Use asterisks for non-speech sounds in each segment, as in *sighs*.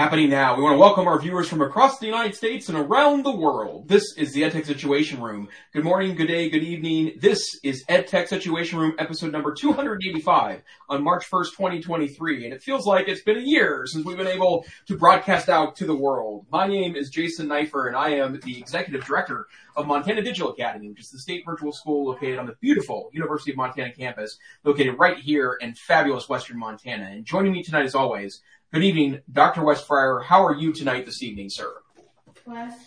happening now. We want to welcome our viewers from across the United States and around the world. This is the EdTech Situation Room. Good morning, good day, good evening. This is EdTech Situation Room episode number 285 on March 1st, 2023. And it feels like it's been a year since we've been able to broadcast out to the world. My name is Jason Neiffer and I am the executive director of Montana Digital Academy, which is the state virtual school located on the beautiful University of Montana campus, located right here in fabulous Western Montana. And joining me tonight, as always, good evening, Dr. Wes Fryer. How are you tonight this evening, sir?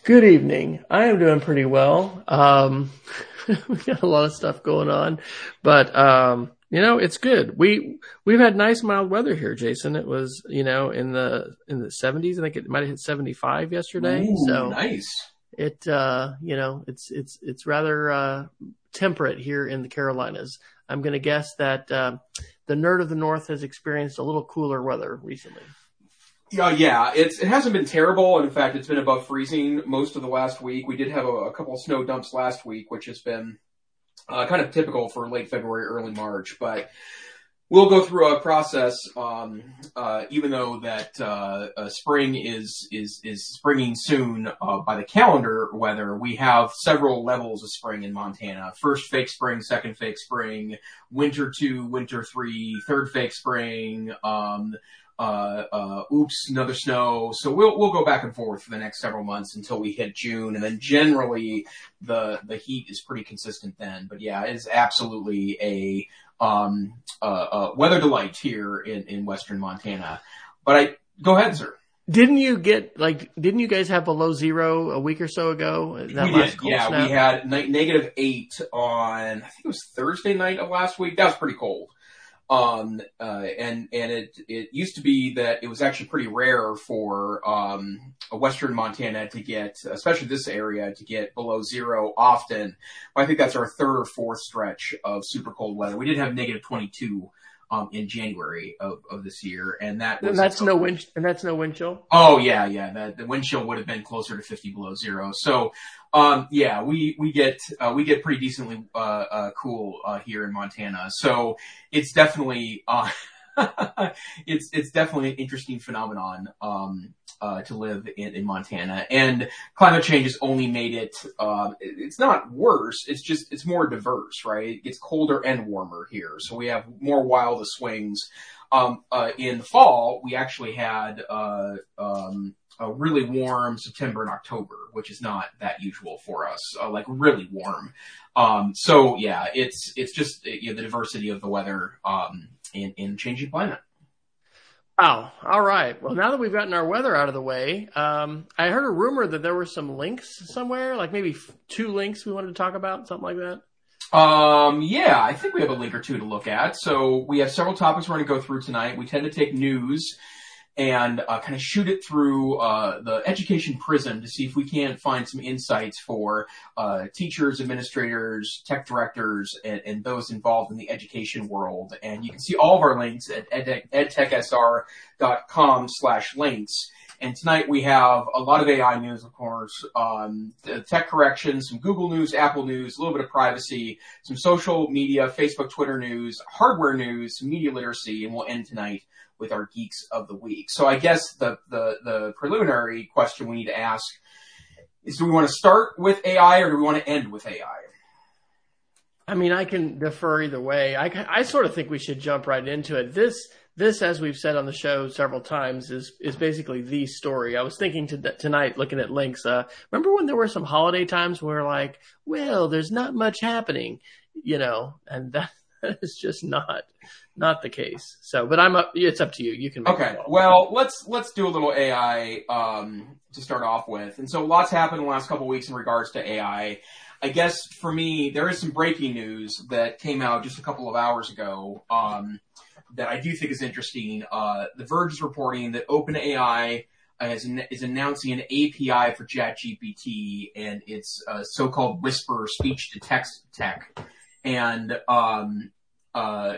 Good evening. I am doing pretty well. Um, *laughs* we got a lot of stuff going on, but um, you know it's good. We we've had nice mild weather here, Jason. It was you know in the in the 70s. I think it might have hit 75 yesterday. Ooh, so nice it uh, you know it's it's it's rather uh, temperate here in the Carolinas. I'm going to guess that uh, the nerd of the north has experienced a little cooler weather recently. Yeah, yeah, it's it hasn't been terrible. And in fact, it's been above freezing most of the last week. We did have a, a couple snow dumps last week, which has been uh, kind of typical for late February, early March. But we'll go through a process, um, uh, even though that uh, uh, spring is is is springing soon uh, by the calendar weather. We have several levels of spring in Montana: first fake spring, second fake spring, winter two, winter three, third fake spring. Um, uh, uh, oops, another snow. So we'll we'll go back and forth for the next several months until we hit June, and then generally the the heat is pretty consistent then. But yeah, it is absolutely a um, uh, uh, weather delight here in, in western Montana. But I go ahead, sir. Didn't you get like? Didn't you guys have below zero a week or so ago? That we did. Yeah, snap? we had negative eight on. I think it was Thursday night of last week. That was pretty cold. Um, uh, and and it it used to be that it was actually pretty rare for um, Western Montana to get, especially this area, to get below zero often. But I think that's our third or fourth stretch of super cold weather. We did have negative twenty two um, in January of, of this year, and that and that's no wind and that's no wind chill. Oh yeah, yeah. That the wind chill would have been closer to fifty below zero. So um, yeah, we we get uh, we get pretty decently uh, uh, cool uh, here in Montana. So it's definitely uh, *laughs* it's it's definitely an interesting phenomenon um, uh, to live in, in Montana, and climate change has only made it. Uh, it's not worse. It's just it's more diverse, right? It gets colder and warmer here, so we have more wild swings. Um, uh, in the fall, we actually had uh, um, a really warm September and October, which is not that usual for us. Uh, like really warm. Um, so yeah, it's it's just you know, the diversity of the weather um, in, in changing climate. Wow. All right. Well, now that we've gotten our weather out of the way, um, I heard a rumor that there were some links somewhere, like maybe two links we wanted to talk about, something like that. Um, yeah, I think we have a link or two to look at. So we have several topics we're going to go through tonight. We tend to take news and uh, kind of shoot it through uh, the education prism to see if we can't find some insights for uh, teachers, administrators, tech directors, and, and, those involved in the education world. And you can see all of our links at ed- edtechsr.com slash links. And tonight we have a lot of AI news, of course, um, tech corrections, some Google news, Apple news, a little bit of privacy, some social media, Facebook, Twitter news, hardware news, media literacy, and we'll end tonight with our geeks of the week. So I guess the, the, the preliminary question we need to ask is do we want to start with AI or do we want to end with AI? I mean, I can defer either way. I, I sort of think we should jump right into it. This, this, as we've said on the show several times, is is basically the story. I was thinking to, tonight, looking at links. Uh, remember when there were some holiday times where, like, well, there's not much happening, you know, and that *laughs* that is just not not the case. So, but I'm up. It's up to you. You can. okay. Well, let's let's do a little AI um, to start off with. And so, lots happened in the last couple weeks in regards to AI. I guess for me, there is some breaking news that came out just a couple of hours ago um, that I do think is interesting. Uh, the Verge is reporting that OpenAI is, is announcing an API for ChatGPT and its uh, so-called Whisper speech to text tech. And um, uh,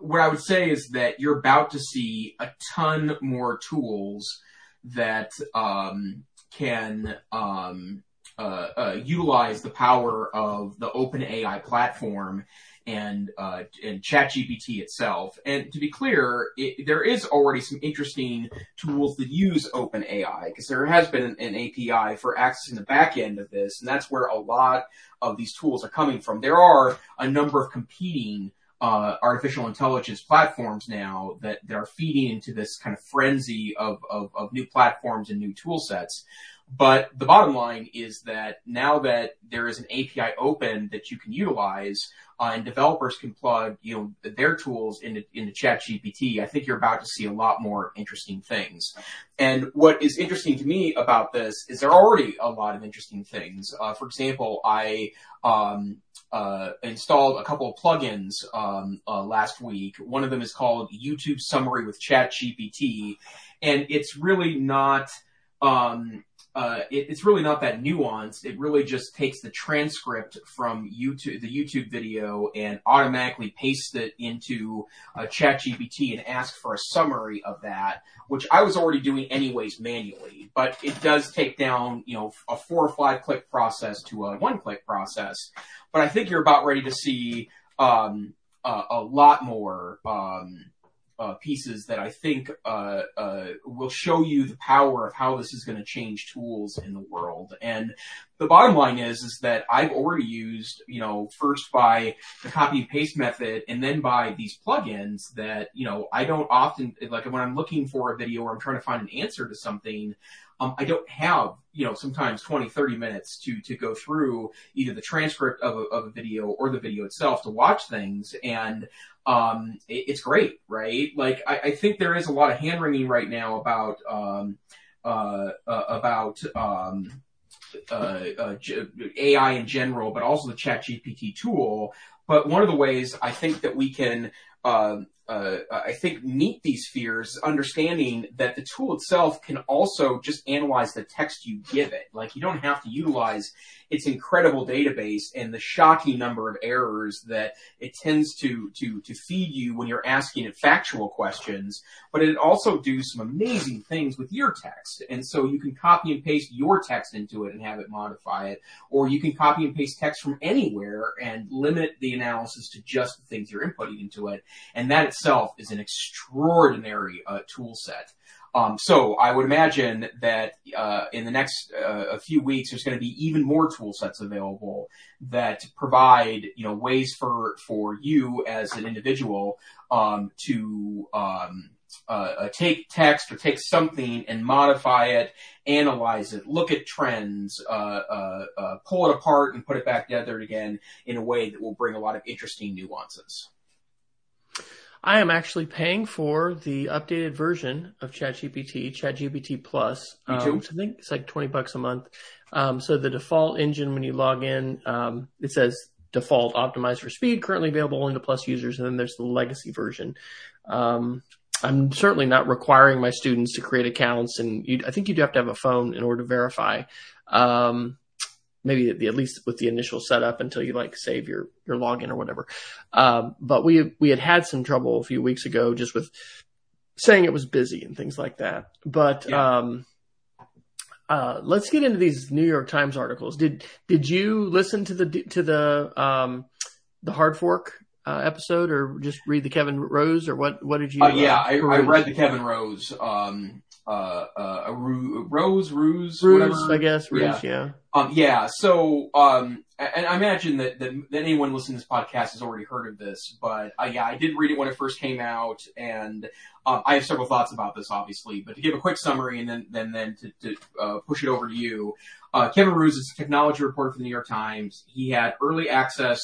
what I would say is that you're about to see a ton more tools that um, can um, uh, uh, utilize the power of the open AI platform and uh, and ChatGPT itself. And to be clear, it, there is already some interesting tools that use OpenAI because there has been an, an, API for accessing the back end of this, and that's where a lot of these tools are coming from. There are a number of competing uh, artificial intelligence platforms now that, that are feeding into this kind of frenzy of, of, of new platforms and new tool sets. But the bottom line is that now that there is an API open that you can utilize, and developers can plug, you know, their tools into, into ChatGPT, I think you're about to see a lot more interesting things. And what is interesting to me about this is there are already a lot of interesting things. Uh, for example, I, um, uh, installed a couple of plugins um, uh, last week. One of them is called YouTube Summary with ChatGPT, and it's really not um, uh, it, it's really not that nuanced. It really just takes the transcript from YouTube, the YouTube video, and automatically pastes it into uh, ChatGPT and asks for a summary of that, which I was already doing anyways manually. But it does take down, you know, a four or five click process to a one click process. But I think you're about ready to see um, uh, a lot more. Um, uh, pieces that I think uh, uh, will show you the power of how this is going to change tools in the world. And the bottom line is, is that I've already used, you know, first by the copy and paste method and then by these plugins that, you know, I don't often, like when I'm looking for a video or I'm trying to find an answer to something, um, I don't have, you know, sometimes 20, 30 minutes to, to go through either the transcript of a, of a video or the video itself to watch things. And, um, it, it's great, right? Like, I, I, think there is a lot of hand wringing right now about, um, uh, uh, about, um, uh, uh AI in general, but also the Chat GPT tool. But one of the ways I think that we can uh, I think, meet these fears, understanding that the tool itself can also just analyze the text you give it. Like you don't have to utilize its incredible database and the shocking number of errors that it tends to to to feed you when you're asking it factual questions. But it also do some amazing things with your text, and so you can copy and paste your text into it and have it modify it, or you can copy and paste text from anywhere and limit the analysis to just the things you're inputting into it, and that itself is an extraordinary uh, tool set. Um, so I would imagine that uh, in the next uh, a few weeks, there's going to be even more tool sets available that provide you know ways for for you as an individual um, to um, uh, uh take text or take something and modify it, analyze it, look at trends, uh, uh, pull it apart and put it back together again in a way that will bring a lot of interesting nuances. I am actually paying for the updated version of ChatGPT, ChatGPT Plus. Um, I think it's like 20 bucks a month. Um, so the default engine, when you log in, um, it says default optimized for speed, currently available only to Plus users. And then there's the legacy version. Um, I'm certainly not requiring my students to create accounts, and I think you do have to have a phone in order to verify. Um, maybe at, the, at least with the initial setup until you like save your your login or whatever. Um, but we we had had some trouble a few weeks ago just with saying it was busy and things like that. But yeah. um, uh, let's get into these New York Times articles. Did did you listen to the to the um, the hard fork uh, episode, or just read the Kevin Rose, or what? What did you? Uh, yeah, I, I, read the Kevin Rose. Um, uh, uh, a ru- rose, ruse, ruse, whatever. I guess, ruse, yeah. yeah. Um, yeah. So, um, and I imagine that, that, that, anyone listening to this podcast has already heard of this, but uh, yeah, I did read it when it first came out, and um, I have several thoughts about this, obviously. But to give a quick summary and then then then to, to uh, push it over to you, uh, Kevin Roose is a technology reporter for the New York Times. He had early access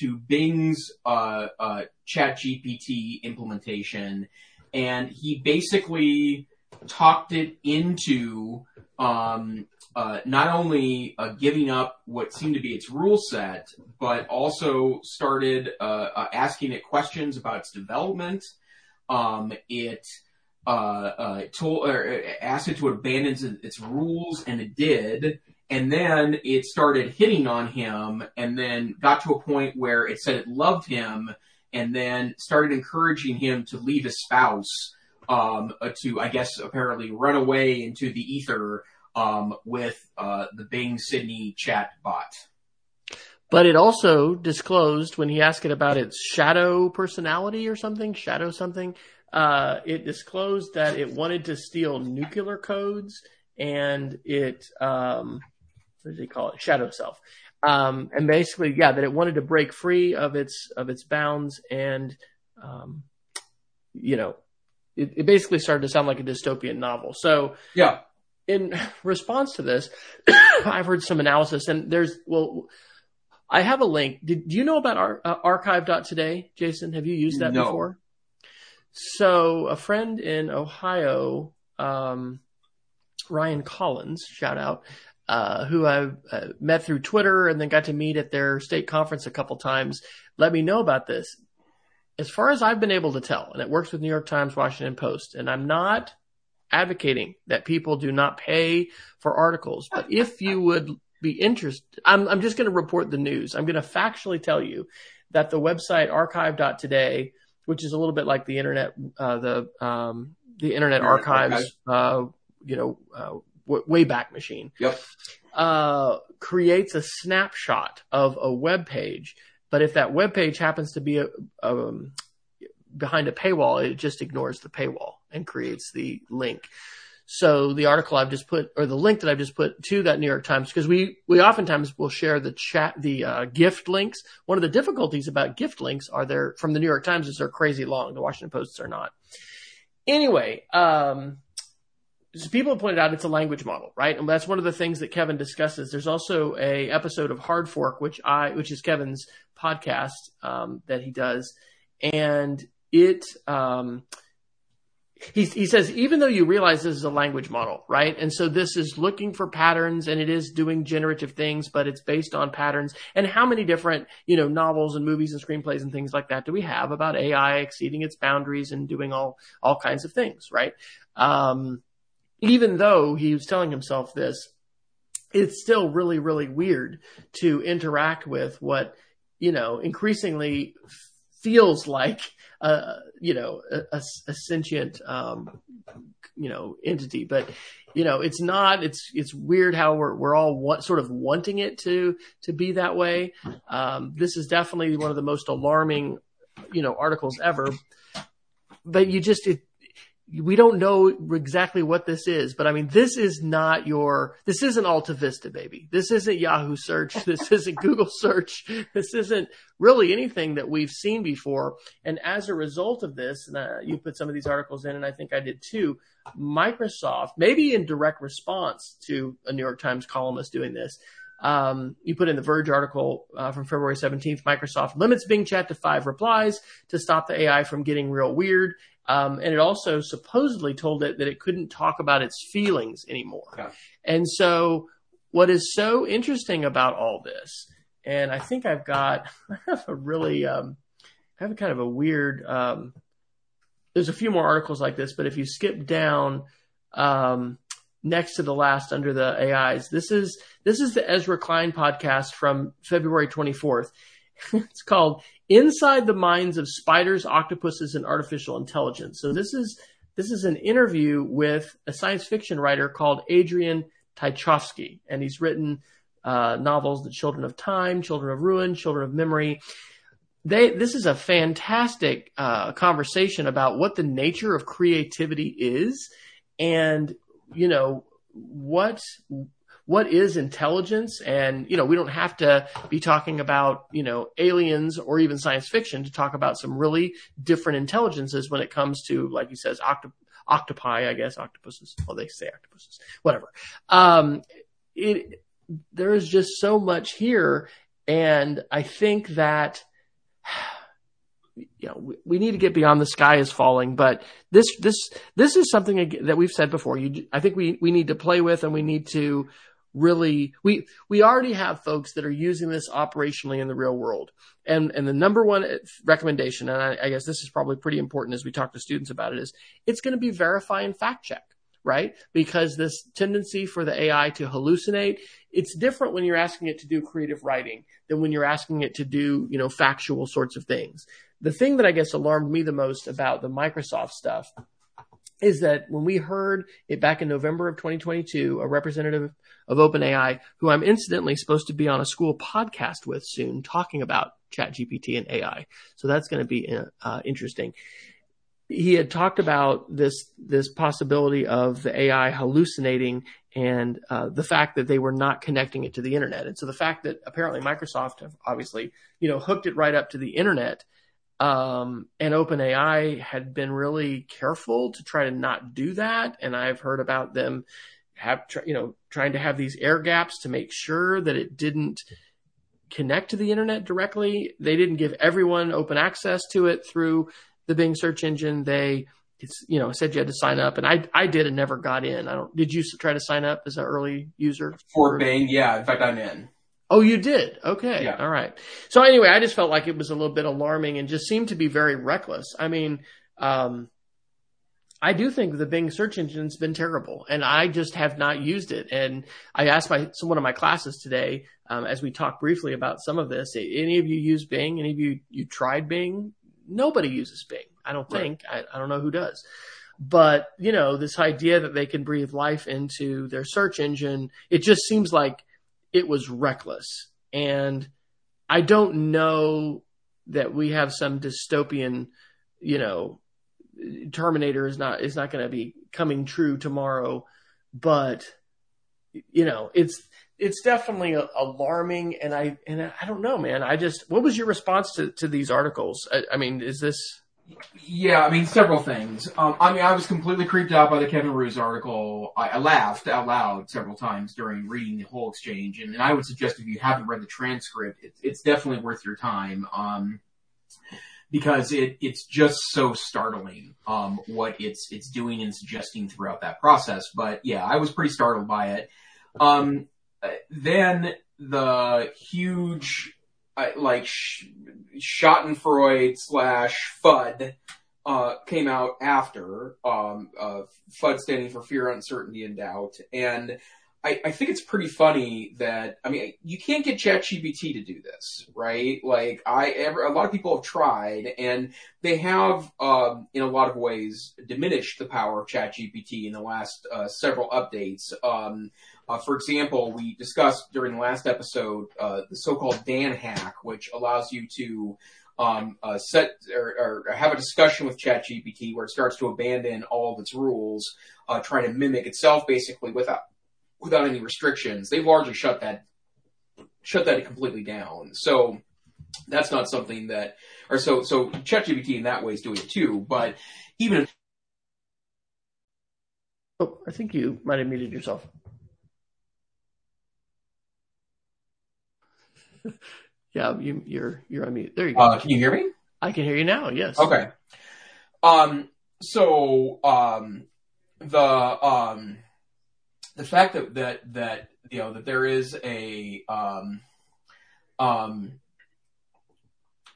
to Bing's uh, uh, Chat GPT implementation, and he basically talked it into um, uh, not only uh, giving up what seemed to be its rule set, but also started uh, uh asking it questions about its development. Um, it uh, uh, told asked it to abandon its rules, and it did. And then it started hitting on him, and then got to a point where it said it loved him, and then started encouraging him to leave his spouse um, to, I guess, apparently run away into the ether um, with uh, the Bing Sydney chat bot. But it also disclosed when he asked it about its shadow personality or something, shadow something, uh, it disclosed that it wanted to steal nuclear codes and it, um, what do they call it? Shadow self. Um, and basically, yeah, that it wanted to break free of its, of its bounds and, um, you know, it, it basically started to sound like a dystopian novel. So, Yeah. in *laughs* response to this, *coughs* I've heard some analysis, and there's well, I have a link. Did do you know about ar- uh, archive.today, Jason? Have you used that No. before? So a friend in Ohio, um, Ryan Collins, shout out, uh, who I uh, met through Twitter and then got to meet at their state conference a couple times, let me know about this. As far as I've been able to tell, and it works with New York Times, Washington Post, and I'm not advocating that people do not pay for articles, but if you would be interested, I'm, I'm just going to report the news. I'm going to factually tell you that the website archive.today, which is a little bit like the internet, uh, the, um, the internet Internet archives, uh, you know, uh, w- Wayback Machine, Yep. uh, creates a snapshot of a web page. But if that web page happens to be a, um, behind a paywall, it just ignores the paywall and creates the link. So the article I've just put, or the link that I've just put to that New York Times, because we, we oftentimes will share the chat, the uh, gift links. One of the difficulties about gift links are they're from the New York Times is they're crazy long. The Washington Posts are not. Anyway, um, people have pointed out it's a language model, right? And that's one of the things that Kevin discusses. There's also a episode of Hard Fork, which I, which is Kevin's podcast um, that he does, and it. Um, he, he says even though you realize this is a language model, right? And so this is looking for patterns and it is doing generative things, but it's based on patterns. And how many different, you know, novels and movies and screenplays and things like that do we have about AI exceeding its boundaries and doing all all kinds of things, right? Um, even though he was telling himself this, it's still really, really weird to interact with what, you know, increasingly feels like, uh, you know, a, a, sentient, um, you know, entity. But, you know, it's not, it's, it's weird how we're, we're all wa- sort of wanting it to, to be that way. Um, this is definitely one of the most alarming, you know, articles ever. But you just, it, we don't know exactly what this is, but I mean, this is not your, this isn't Alta Vista, baby. This isn't Yahoo search. *laughs* This isn't Google search. This isn't really anything that we've seen before. And as a result of this, and uh, you put some of these articles in, and I think I did too, Microsoft, maybe in direct response to a New York Times columnist doing this, um, you put in the Verge article uh, from February 17th, Microsoft limits Bing Chat to five replies to stop the AI from getting real weird. Um, and it also supposedly told it that it couldn't talk about its feelings anymore. Yeah. And so, what is so interesting about all this, and I think I've got, *laughs* I have a really, um, I have a kind of a weird, um, there's a few more articles like this, but if you skip down, um, next to the last under the AIs, this is, this is the Ezra Klein podcast from February 24th. *laughs* it's called Inside the Minds of Spiders, Octopuses, and Artificial Intelligence. So this is this is an interview with a science fiction writer called Adrian Tchaikovsky, and he's written uh, novels The Children of Time, Children of Ruin, Children of Memory. They this is a fantastic uh, conversation about what the nature of creativity is, and you know what what is intelligence? And you know we don't have to be talking about you know aliens or even science fiction to talk about some really different intelligences when it comes to like he says octop- octopi i guess octopuses. Well they say octopuses. Whatever. Um it there is just so much here and i think that *sighs* you know, we, we need to get beyond the sky is falling, but this, this, this is something that we've said before. You, I think we, we need to play with and we need to really, we, we already have folks that are using this operationally in the real world. And, and the number one uh, recommendation, and I, I guess this is probably pretty important as we talk to students about it is it's going to be verify and fact check right? Because this tendency for the AI to hallucinate, it's different when you're asking it to do creative writing than when you're asking it to do, you know, factual sorts of things. The thing that I guess alarmed me the most about the Microsoft stuff is that when we heard it back in November of 2022, a representative of OpenAI, who I'm incidentally supposed to be on a school podcast with soon, talking about ChatGPT and AI. So that's going to be uh, interesting. He had talked about this this possibility of the AI hallucinating and uh, the fact that they were not connecting it to the internet. And so the fact that apparently Microsoft have obviously you know hooked it right up to the internet um, and OpenAI had been really careful to try to not do that. And I've heard about them have, you know, trying to have these air gaps to make sure that it didn't connect to the internet directly. They didn't give everyone open access to it through the Bing search engine. They, it's, you know, said you had to sign up and I, I did and never got in. I don't, did you try to sign up as an early user? For Bing? Yeah. In fact, I'm in. Oh, you did? Okay. Yeah. All right. So anyway, I just felt like it was a little bit alarming and just seemed to be very reckless. I mean, um, I do think the Bing search engine's been terrible, and I just have not used it. And I asked my one of my classes today, um, as we talked briefly about some of this. Any of you use Bing? Any of you you tried Bing? Nobody uses Bing. I don't think. Right. I, I don't know who does. But you know, this idea that they can breathe life into their search engine, it just seems like it was reckless. And I don't know that we have some dystopian, you know, Terminator is not is not going to be coming true tomorrow, but you know, it's it's definitely alarming, and I and I don't know, man. I just what was your response to to these articles? I, I mean, is this yeah, I mean, several things. Um, I mean, I was completely creeped out by the Kevin Roose article. I, I laughed out loud several times during reading the whole exchange, and, and I would suggest if you haven't read the transcript, it, it's definitely worth your time. Um, because it, it's just so startling, um, what it's, it's doing and suggesting throughout that process. But yeah, I was pretty startled by it. Um, then the huge like Sh- Schadenfreude slash FUD uh, came out after um, uh, FUD standing for fear, uncertainty, and doubt, and I, I, think it's pretty funny that I mean you can't get ChatGPT to do this, right? Like I, ever, a lot of people have tried, and they have, um, in a lot of ways, diminished the power of ChatGPT in the last uh, several updates. Um, uh, for example, we discussed during the last episode uh, the so-called Dan hack, which allows you to um, uh, set or, or, have a discussion with ChatGPT where it starts to abandon all of its rules, uh, trying to mimic itself basically without without any restrictions. They've largely shut that shut that completely down. So that's not something that, or so so ChatGPT in that way is doing it too. But even if Oh, I think you might have muted yourself. *laughs* yeah, you, you're you're on mute. There you go. Uh, can you hear me? I can hear you now. Yes. Okay. Um. So um, the um the fact that that that you know that there is a um um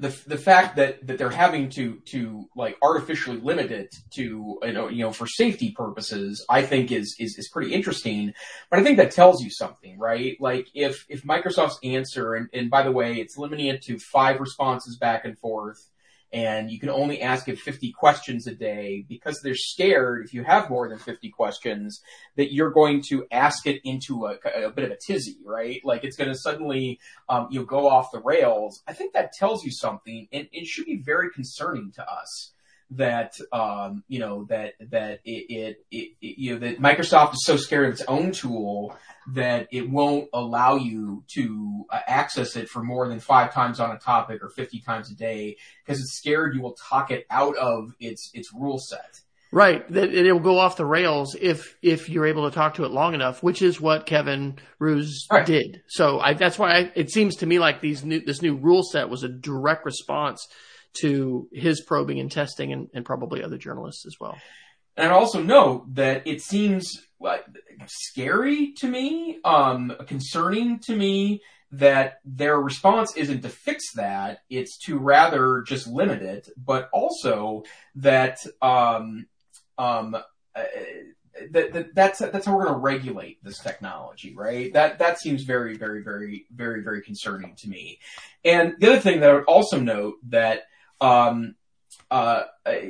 the the fact that that they're having to to like artificially limit it to you know you know for safety purposes I think is is is pretty interesting. But I think that tells you something right? Like if if Microsoft's answer and and by the way it's limiting it to five responses back and forth and you can only ask it 50 questions a day because they're scared if you have more than 50 questions that you're going to ask it into a, a bit of a tizzy, right? Like it's going to suddenly, um, you know, go off the rails. I think that tells you something and it should be very concerning to us that um, you know that that it, it, it, you know that Microsoft is so scared of its own tool that it won't allow you to uh, access it for more than five times on a topic or 50 times a day because it's scared you will talk it out of its its rule set. Right, that it will go off the rails if if you're able to talk to it long enough, which is what Kevin Roose right. did. So I, that's why I, it seems to me like these new this new rule set was a direct response to his probing and testing and, and probably other journalists as well. And also note that it seems scary to me, um, concerning to me that their response isn't to fix that; it's to rather just limit it. But also that um, um, uh, that, that, that's that's how we're going to regulate this technology, right? That that seems very, very, very, very, very concerning to me. And the other thing that I would also note that um, uh,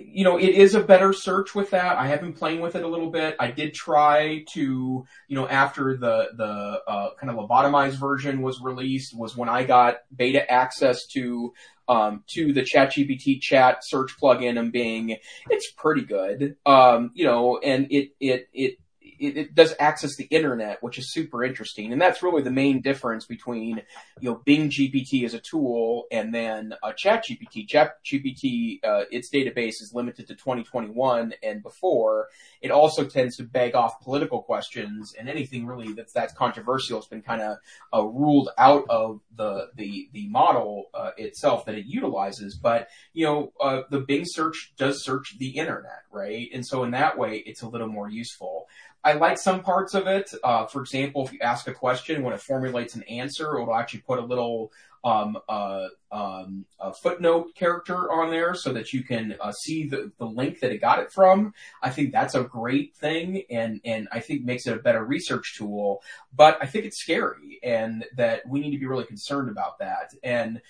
you know, it is a better search with that. I have been playing with it a little bit. I did try to, you know, after the the uh, kind of lobotomized version was released, was when I got beta access to um, to the ChatGPT chat search plugin and Bing. It's pretty good, um, you know, and it it it it, it, does access the internet, which is super interesting. And that's really the main difference between, you know, Bing GPT as a tool and then uh, ChatGPT. ChatGPT, uh, its database is limited to 2021 and before. It also tends to beg off political questions and anything really that's, that's controversial has been kind of uh, ruled out of the, the, the model uh, itself that it utilizes. But, you know, uh, the Bing search does search the internet, right? And so in that way, it's a little more useful. I like some parts of it. Uh, for example, if you ask a question, when it formulates an answer, it'll actually put a little um, uh, um, a footnote character on there so that you can uh, see the, the link that it got it from. I think that's a great thing, and and I think makes it a better research tool. But I think it's scary, and that we need to be really concerned about that. And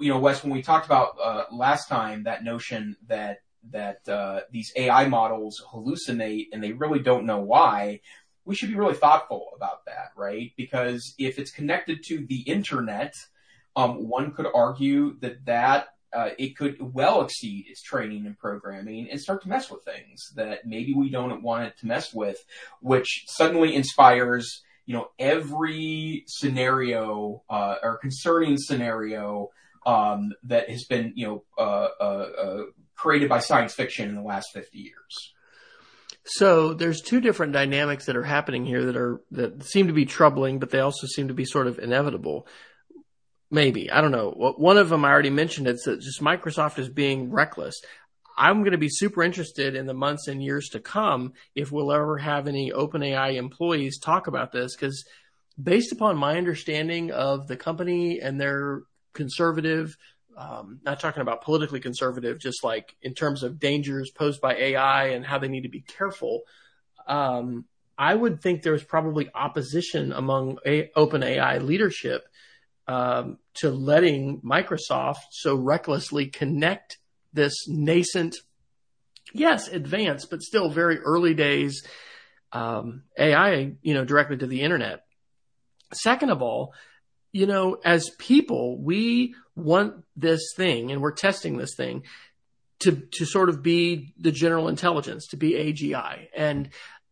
you know, Wes, when we talked about uh, last time that notion that that uh, these AI models hallucinate and they really don't know why, we should be really thoughtful about that, right? Because if it's connected to the internet, um, one could argue that that uh, it could well exceed its training and programming and start to mess with things that maybe we don't want it to mess with, which suddenly inspires, you know, every scenario uh, or concerning scenario um, that has been, you know, uh, uh, uh created by science fiction in the last 50 years. So there's two different dynamics that are happening here that are that seem to be troubling, but they also seem to be sort of inevitable. Maybe I don't know. One of them I already mentioned. It's that just Microsoft is being reckless. I'm going to be super interested in the months and years to come if we'll ever have any OpenAI employees talk about this because based upon my understanding of the company and their conservative um, not talking about politically conservative, just like in terms of dangers posed by AI and how they need to be careful. Um, I would think there's probably opposition among a- open AI leadership um, to letting Microsoft so recklessly connect this nascent, yes, advanced, but still very early days um, AI, you know, directly to the internet. Second of all, you know, as people, we want this thing and we're testing this thing to, to sort of be the general intelligence, to be AGI. And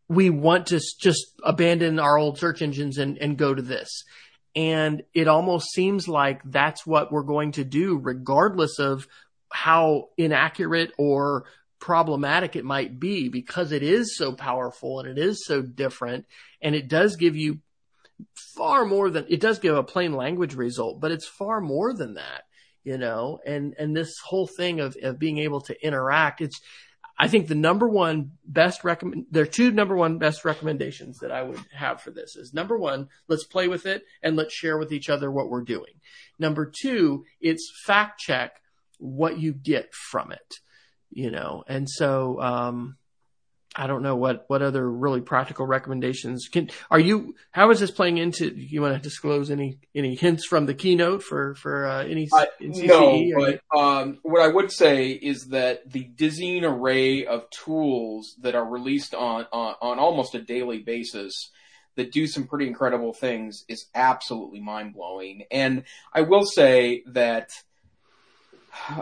we want to just abandon our old search engines and, and go to this. And it almost seems like that's what we're going to do, regardless of how inaccurate or problematic it might be, because it is so powerful and it is so different. And it does give you far more than it does give a plain language result, but it's far more than that, you know. And and this whole thing of of being able to interact, it's I think the number one best recommend there are two number one best recommendations that I would have for this is number one, let's play with it and let's share with each other what we're doing. Number two, it's fact check what you get from it, you know. And so um I don't know what, what other really practical recommendations can, are you, how is this playing into, you want to disclose any, any hints from the keynote for, for, uh, any, uh, no, but, um, what I would say is that the dizzying array of tools that are released on, on, on almost a daily basis that do some pretty incredible things is absolutely mind blowing. And I will say that,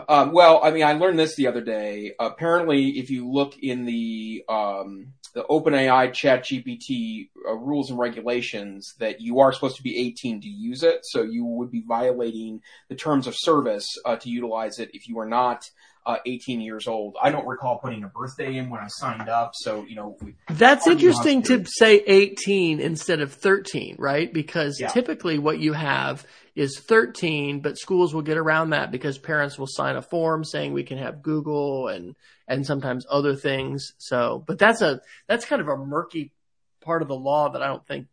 um, well, I mean, I learned this the other day. Apparently, if you look in the um, the OpenAI Chat GPT uh, rules and regulations, that you are supposed to be 18 to use it, so you would be violating the terms of service uh, to utilize it if you are not uh, 18 years old. I don't recall putting a birthday in when I signed up, so you know. That's interesting to say 18 instead of 13, right? Because yeah. typically what you have is 13, but schools will get around that because parents will sign a form saying we can have Google and and sometimes other things. So, but that's a that's kind of a murky part of the law that I don't think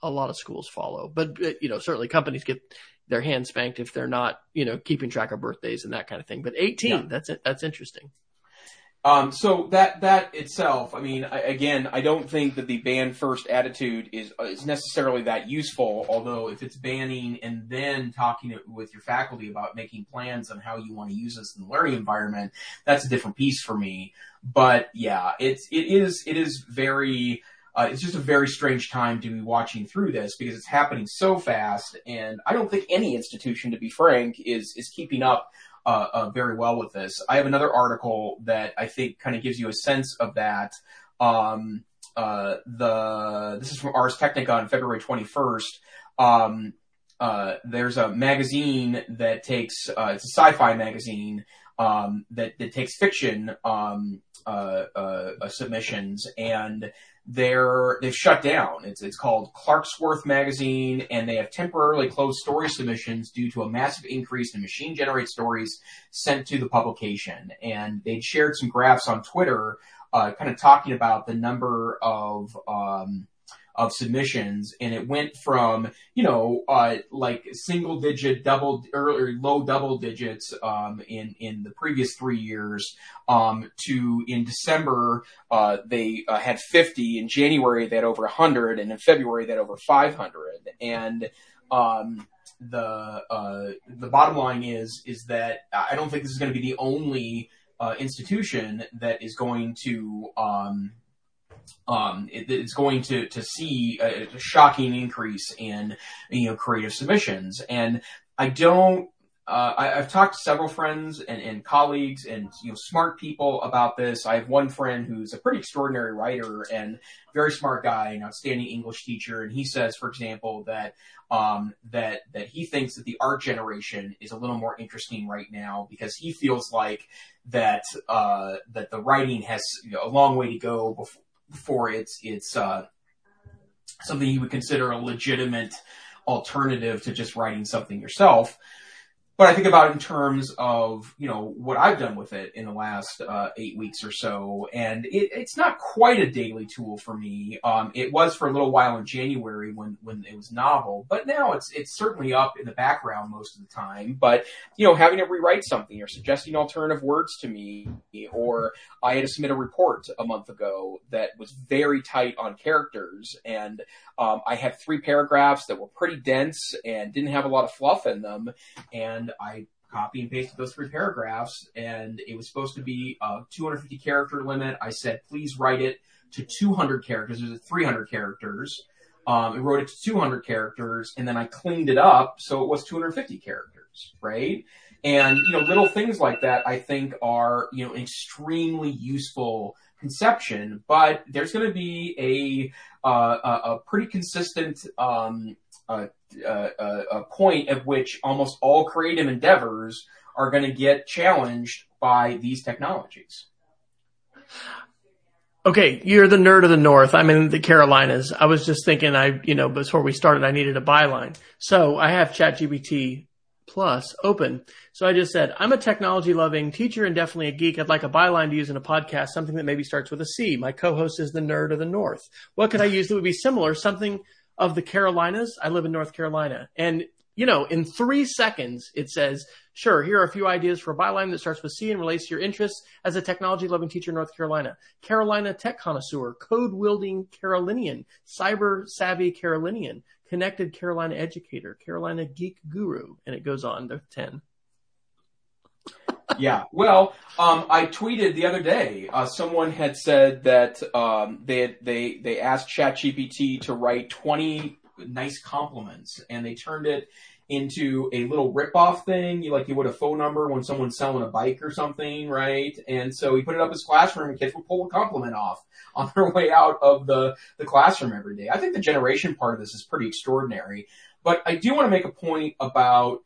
a lot of schools follow. But uh, you know, certainly companies get their hands spanked if they're not, you know, keeping track of birthdays and that kind of thing. But 18, yeah. that's it. That's interesting. Um, so that that itself, I mean, I, again, I don't think that the ban first attitude is is necessarily that useful. Although, if it's banning and then talking with your faculty about making plans on how you want to use this in the learning environment, that's a different piece for me. But yeah, it's it is it is very. Uh, it's just a very strange time to be watching through this because it's happening so fast, and I don't think any institution, to be frank, is is keeping up uh, uh, very well with this. I have another article that I think kind of gives you a sense of that. Um, uh, the this is from Ars Technica on February 21st. Um, uh, there's a magazine that takes uh, it's a sci-fi magazine um, that that takes fiction um, uh, submissions and they're they've shut down. It's it's called Clarkesworld Magazine, and they have temporarily closed story submissions due to a massive increase in machine generated stories sent to the publication. And they'd shared some graphs on Twitter, uh, kind of talking about the number of um, of submissions, and it went from you know uh, like single digit, double or low double digits um, in in the previous three years um, to in December uh, they uh, had 50, in January they had over 100, and in February they had over 500, and um, the uh, the bottom line is is that I don't think this is going to be the only uh, institution that is going to um, it, it's going to to see a, a, shocking increase in you know creative submissions, and I don't. Uh, I, have talked to several friends and, and, colleagues and you know smart people about this. I have one friend who's a pretty extraordinary writer and very smart guy, an outstanding English teacher, and he says, for example, that um, that that he thinks that the art generation is a little more interesting right now because he feels like that uh, that the writing has you know, a long way to go before for its its uh, something you would consider a legitimate alternative to just writing something yourself but I think about it in terms of you know what I've done with it in the last uh, eight weeks or so, and it, it's not quite a daily tool for me. Um, it was for a little while in January when when it was novel, but now it's it's certainly up in the background most of the time. But you know, having to rewrite something or suggesting alternative words to me, or I had to submit a report a month ago that was very tight on characters, and um, I had three paragraphs that were pretty dense and didn't have a lot of fluff in them, and I copy and pasted those three paragraphs, and it was supposed to be a 250 character limit. I said, please write it to 200 characters. It was 300 characters. Um, I wrote it to 200 characters, and then I cleaned it up so it was 250 characters, right? And you know, little things like that, I think, are you know extremely useful conception, but there's going to be a, uh, a pretty consistent um, uh, uh, uh, point at which almost all creative endeavors are going to get challenged by these technologies. Okay, you're the nerd of the North. I'm in the Carolinas. I was just thinking, I you know before we started, I needed a byline, so I have ChatGPT Plus open. So I just said, I'm a technology loving teacher and definitely a geek. I'd like a byline to use in a podcast, something that maybe starts with a C. My co-host is the nerd of the North. What could I use that would be similar? Something of the Carolinas. I live in North Carolina. And, you know, in three seconds, it says, sure, here are a few ideas for a byline that starts with C and relates to your interests as a technology loving teacher in North Carolina. Carolina tech connoisseur, code wielding Carolinian, cyber savvy Carolinian, connected Carolina educator, Carolina geek guru, and it goes on to 10. Yeah. Well, um, I tweeted the other day. Uh, someone had said that um, they had, they they asked ChatGPT to write twenty nice compliments, and they turned it into a little rip-off thing, you like you would a phone number when someone's selling a bike or something, right? And so he put it up his classroom, and kids would pull a compliment off *laughs* on their way out of the the classroom every day. I think the generation part of this is pretty extraordinary. But I do want to make a point about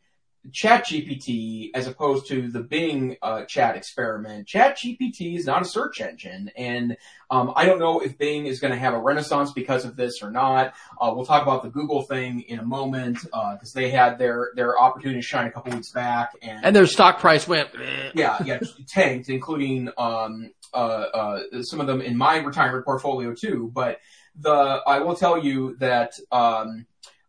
Chat GPT as opposed to the Bing uh, chat experiment. Chat GPT is not a search engine, and um, I don't know if Bing is going to have a renaissance because of this or not. Uh, we'll talk about the Google thing in a moment because uh, they had their their opportunity to shine a couple weeks back, and and their stock price went yeah yeah tanked, including um, uh, uh, some of them in my retirement portfolio too. But the I will tell you that. Um,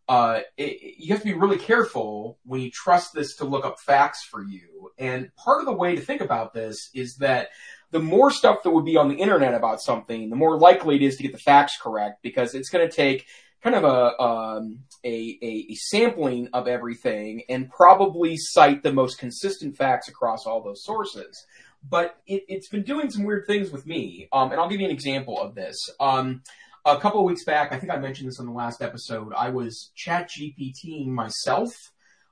uh, it, you have to be really careful when you trust this to look up facts for you. And part of the way to think about this is that the more stuff that would be on the internet about something, the more likely it is to get the facts correct because it's going to take kind of a, um, a, a, sampling of everything and probably cite the most consistent facts across all those sources. But it, has been doing some weird things with me. Um, and I'll give you an example of this. Um, a couple weeks back, I think I mentioned this on the last episode, I was chat GPTing myself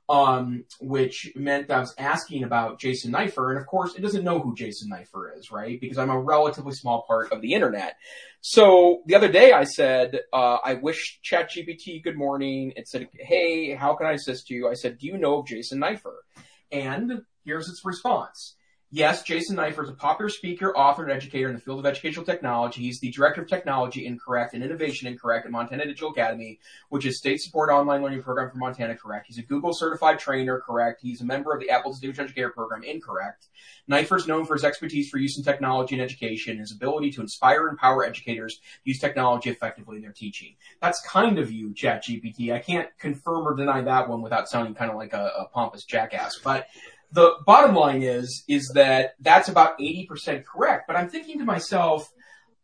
um, which meant I was asking about Jason Neiffer, and of course, it doesn't know who Jason Neiffer is, right? Because I'm a relatively small part of the internet. So the other day, I said, uh, "I wish ChatGPT good morning." It said, "Hey, how can I assist you?" I said, "Do you know of Jason Neiffer?" And here's its response. Yes, Jason Neiffer is a popular speaker, author, and educator in the field of educational technology. He's the director of technology incorrect and innovation incorrect at Montana Digital Academy, which is state support online learning program for Montana correct. He's a Google certified trainer correct. He's a member of the Apple Distinguished Educator program incorrect. Neiffer is known for his expertise for use in technology and education, his ability to inspire and empower educators to use technology effectively in their teaching. That's kind of you, ChatGPT. I can't confirm or deny that one without sounding kind of like a, a pompous jackass, but the bottom line is is that that's about 80% correct. But i'm thinking to myself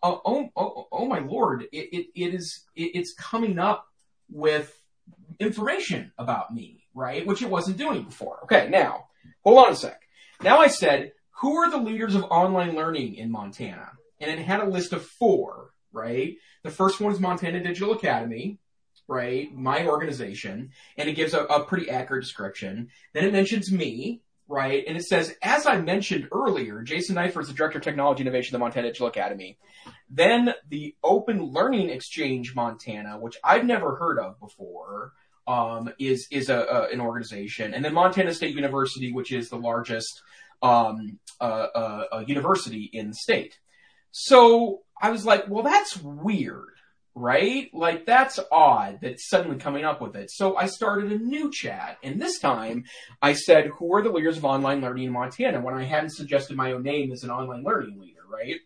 oh oh, oh, oh my lord it, it, it is it, it's coming up with information about me right? Which it wasn't doing before. Okay now hold on a sec. Now i said who are the leaders of online learning in montana? And it had a list of four right? The first one is montana digital academy right? My organization, and it gives a, a, pretty accurate description. Then it mentions me, right? And it says, as I mentioned earlier, Jason Neiffer is the Director of Technology Innovation at the Montana Digital Academy. Then the Open Learning Exchange Montana, which I've never heard of before, um, is is a, a, an organization, and then Montana State University, which is the largest um, uh, uh, university in the state. So I was like, well, that's weird right? Like that's odd that's suddenly coming up with it. So I started a new chat, and this time I said, "Who are the leaders of online learning in Montana?" When I hadn't suggested my own name as an online learning leader, right?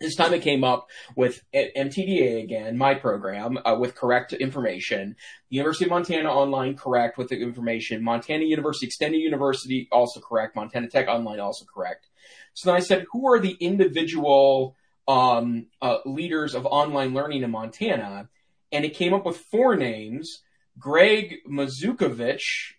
This time it came up with MTDA again, my program, uh, with correct information. University of Montana Online correct with the information. Montana University Extended University also correct. Montana Tech Online also correct. So then I said, who are the individual um, uh, leaders of online learning in Montana, and it came up with four names. Greg Mazukovich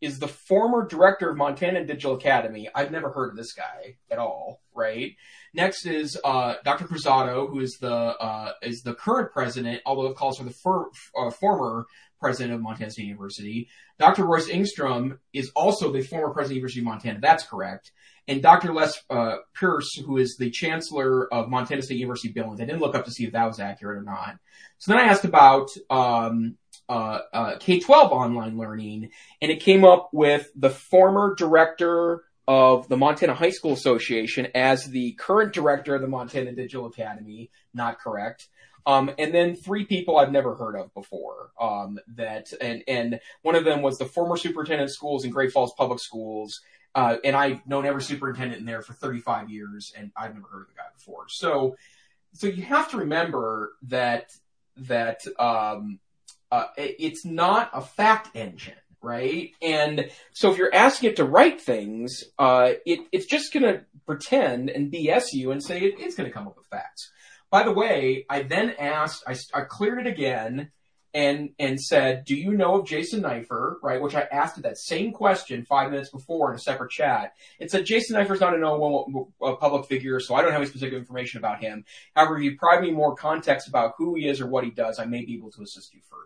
is the former director of Montana Digital Academy. I've never heard of this guy at all, right? Next is uh, Dr. Cruzado, who is the uh, is the current president, although it calls for the for, uh, former president of Montana State University. Dr. Royce Engstrom is also the former president of the University of Montana. That's correct and Dr. Les uh, Pearce, who is the chancellor of Montana State University Billings. I didn't look up to see if that was accurate or not. So then I asked about um, uh, uh, K-12 online learning, and it came up with the former director of the Montana High School Association as the current director of the Montana Digital Academy. Not correct. Um, and then three people I've never heard of before. Um, that and and one of them was the former superintendent of schools in Great Falls Public Schools, uh, and I've known every superintendent in there for 35 years, and I've never heard of the guy before. So, so you have to remember that that um, uh, it's not a fact engine, right? And so if you're asking it to write things, uh, it, it's just going to pretend and BS you and say it, it's going to come up with facts. By the way, I then asked, I, I cleared it again and and said, "Do you know of Jason Neiffer?" Right, which I asked that same question five minutes before in a separate chat. It said, "Jason Neiffer is not a known public figure, so I don't have any specific information about him. However, if you provide me more context about who he is or what he does, I may be able to assist you further."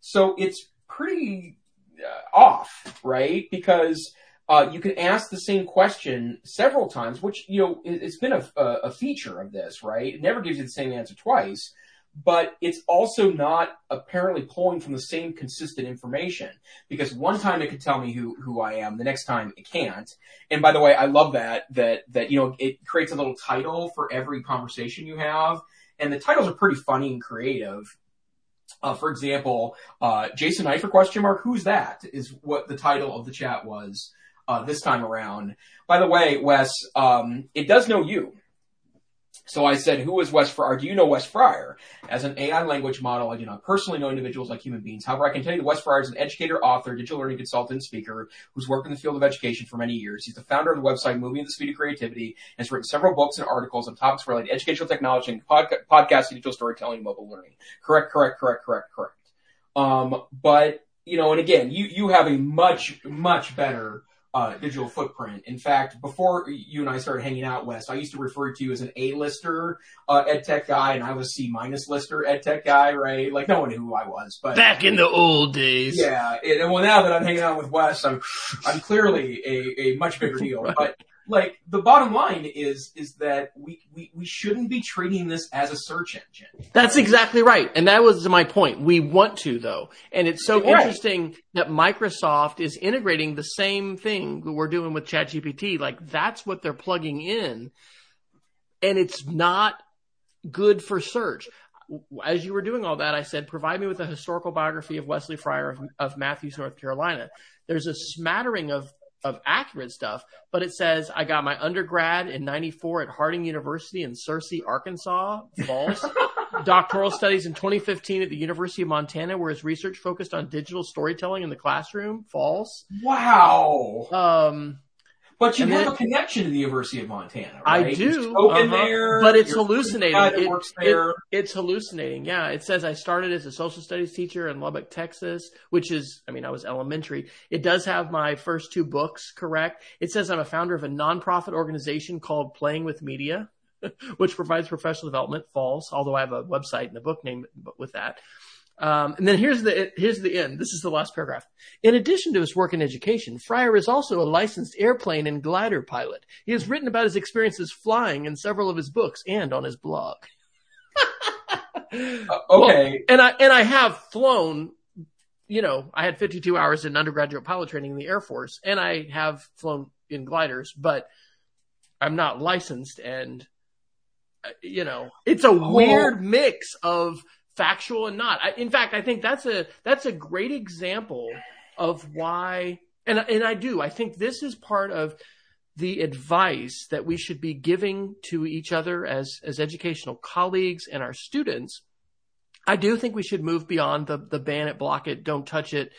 So it's pretty uh, off, right? Because uh, you can ask the same question several times, which you know it's been a, a feature of this, right? It never gives you the same answer twice but it's also not apparently pulling from the same consistent information because one time it could tell me who who I am, the next time it can't. And by the way, I love that that that you know it creates a little title for every conversation you have, and the titles are pretty funny and creative. Uh, for example, uh, Jason Neiffer question mark who's that is what the title of the chat was uh, this time around. By the way, Wes, um, it does know you. So I said, who is Wes Fryer? Do you know Wes Fryer? As an AI language model, I do not personally know individuals like human beings. However, I can tell you that Wes Fryer is an educator, author, digital learning consultant, and speaker who's worked in the field of education for many years. He's the founder of the website Moving at the Speed of Creativity and has written several books and articles on topics related to educational technology and podca- podcasting, digital storytelling, and mobile learning. Correct, correct, correct, correct, correct. Um, but, you know, and again, you, you have a much, much better digital footprint. In fact, before you and I started hanging out, Wes, I used to refer to you as an A-lister uh, ed tech guy, and I was C minus lister ed tech guy, right? Like no one knew who I was, but back in the old days. Yeah, and well, now that I'm hanging out with Wes, I'm I'm clearly a, a much bigger deal. *laughs* right. But like the bottom line is is that we, we we shouldn't be treating this as a search engine. That's exactly right, and that was my point. We want to though, and it's so right. interesting that Microsoft is integrating the same thing that we're doing with ChatGPT. Like that's what they're plugging in, and it's not good for search. As you were doing all that, I said, provide me with a historical biography of Wesley Fryer of, of Matthews, North Carolina. There's a smattering of of accurate stuff, but it says I got my undergrad in 94 at Harding University in Searcy, Arkansas. False. *laughs* Doctoral studies in 2015 at the University of Montana, where his research focused on digital storytelling in the classroom. False. Wow. Um, but you have then, a connection to the University of Montana, right? I do. Uh-huh. There, but it's hallucinating. It, works there. It, it's hallucinating. Yeah. It says I started as a social studies teacher in Lubbock, Texas, which is, I mean, I was elementary. It does have my first two books correct. It says I'm a founder of a nonprofit organization called Playing with Media, *laughs* which provides professional development. False. Although I have a website and a book name with that. Um, and then here's the here's the end. This is the last paragraph. In addition to his work in education, Fryer is also a licensed airplane and glider pilot. He has written about his experiences flying in several of his books and on his blog. *laughs* uh, okay. Well, and I and I have flown. You know, I had 52 hours in undergraduate pilot training in the Air Force, and I have flown in gliders, but I'm not licensed. And uh, you know, it's a oh. weird mix of factual and not. I, in fact, I think that's a that's a great example of why, and and I do. I think this is part of the advice that we should be giving to each other as as educational colleagues and our students. I do think we should move beyond the the ban it, block it, don't touch it,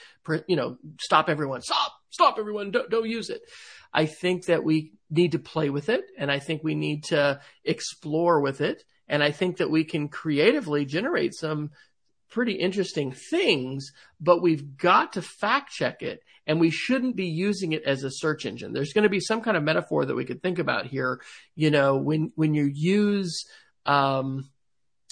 you know, stop everyone, stop, stop everyone, don't don't use it. I think that we need to play with it, and I think we need to explore with it and I think that we can creatively generate some pretty interesting things, but we've got to fact check it and we shouldn't be using it as a search engine. There's going to be some kind of metaphor that we could think about here. You know, when, when you use, um,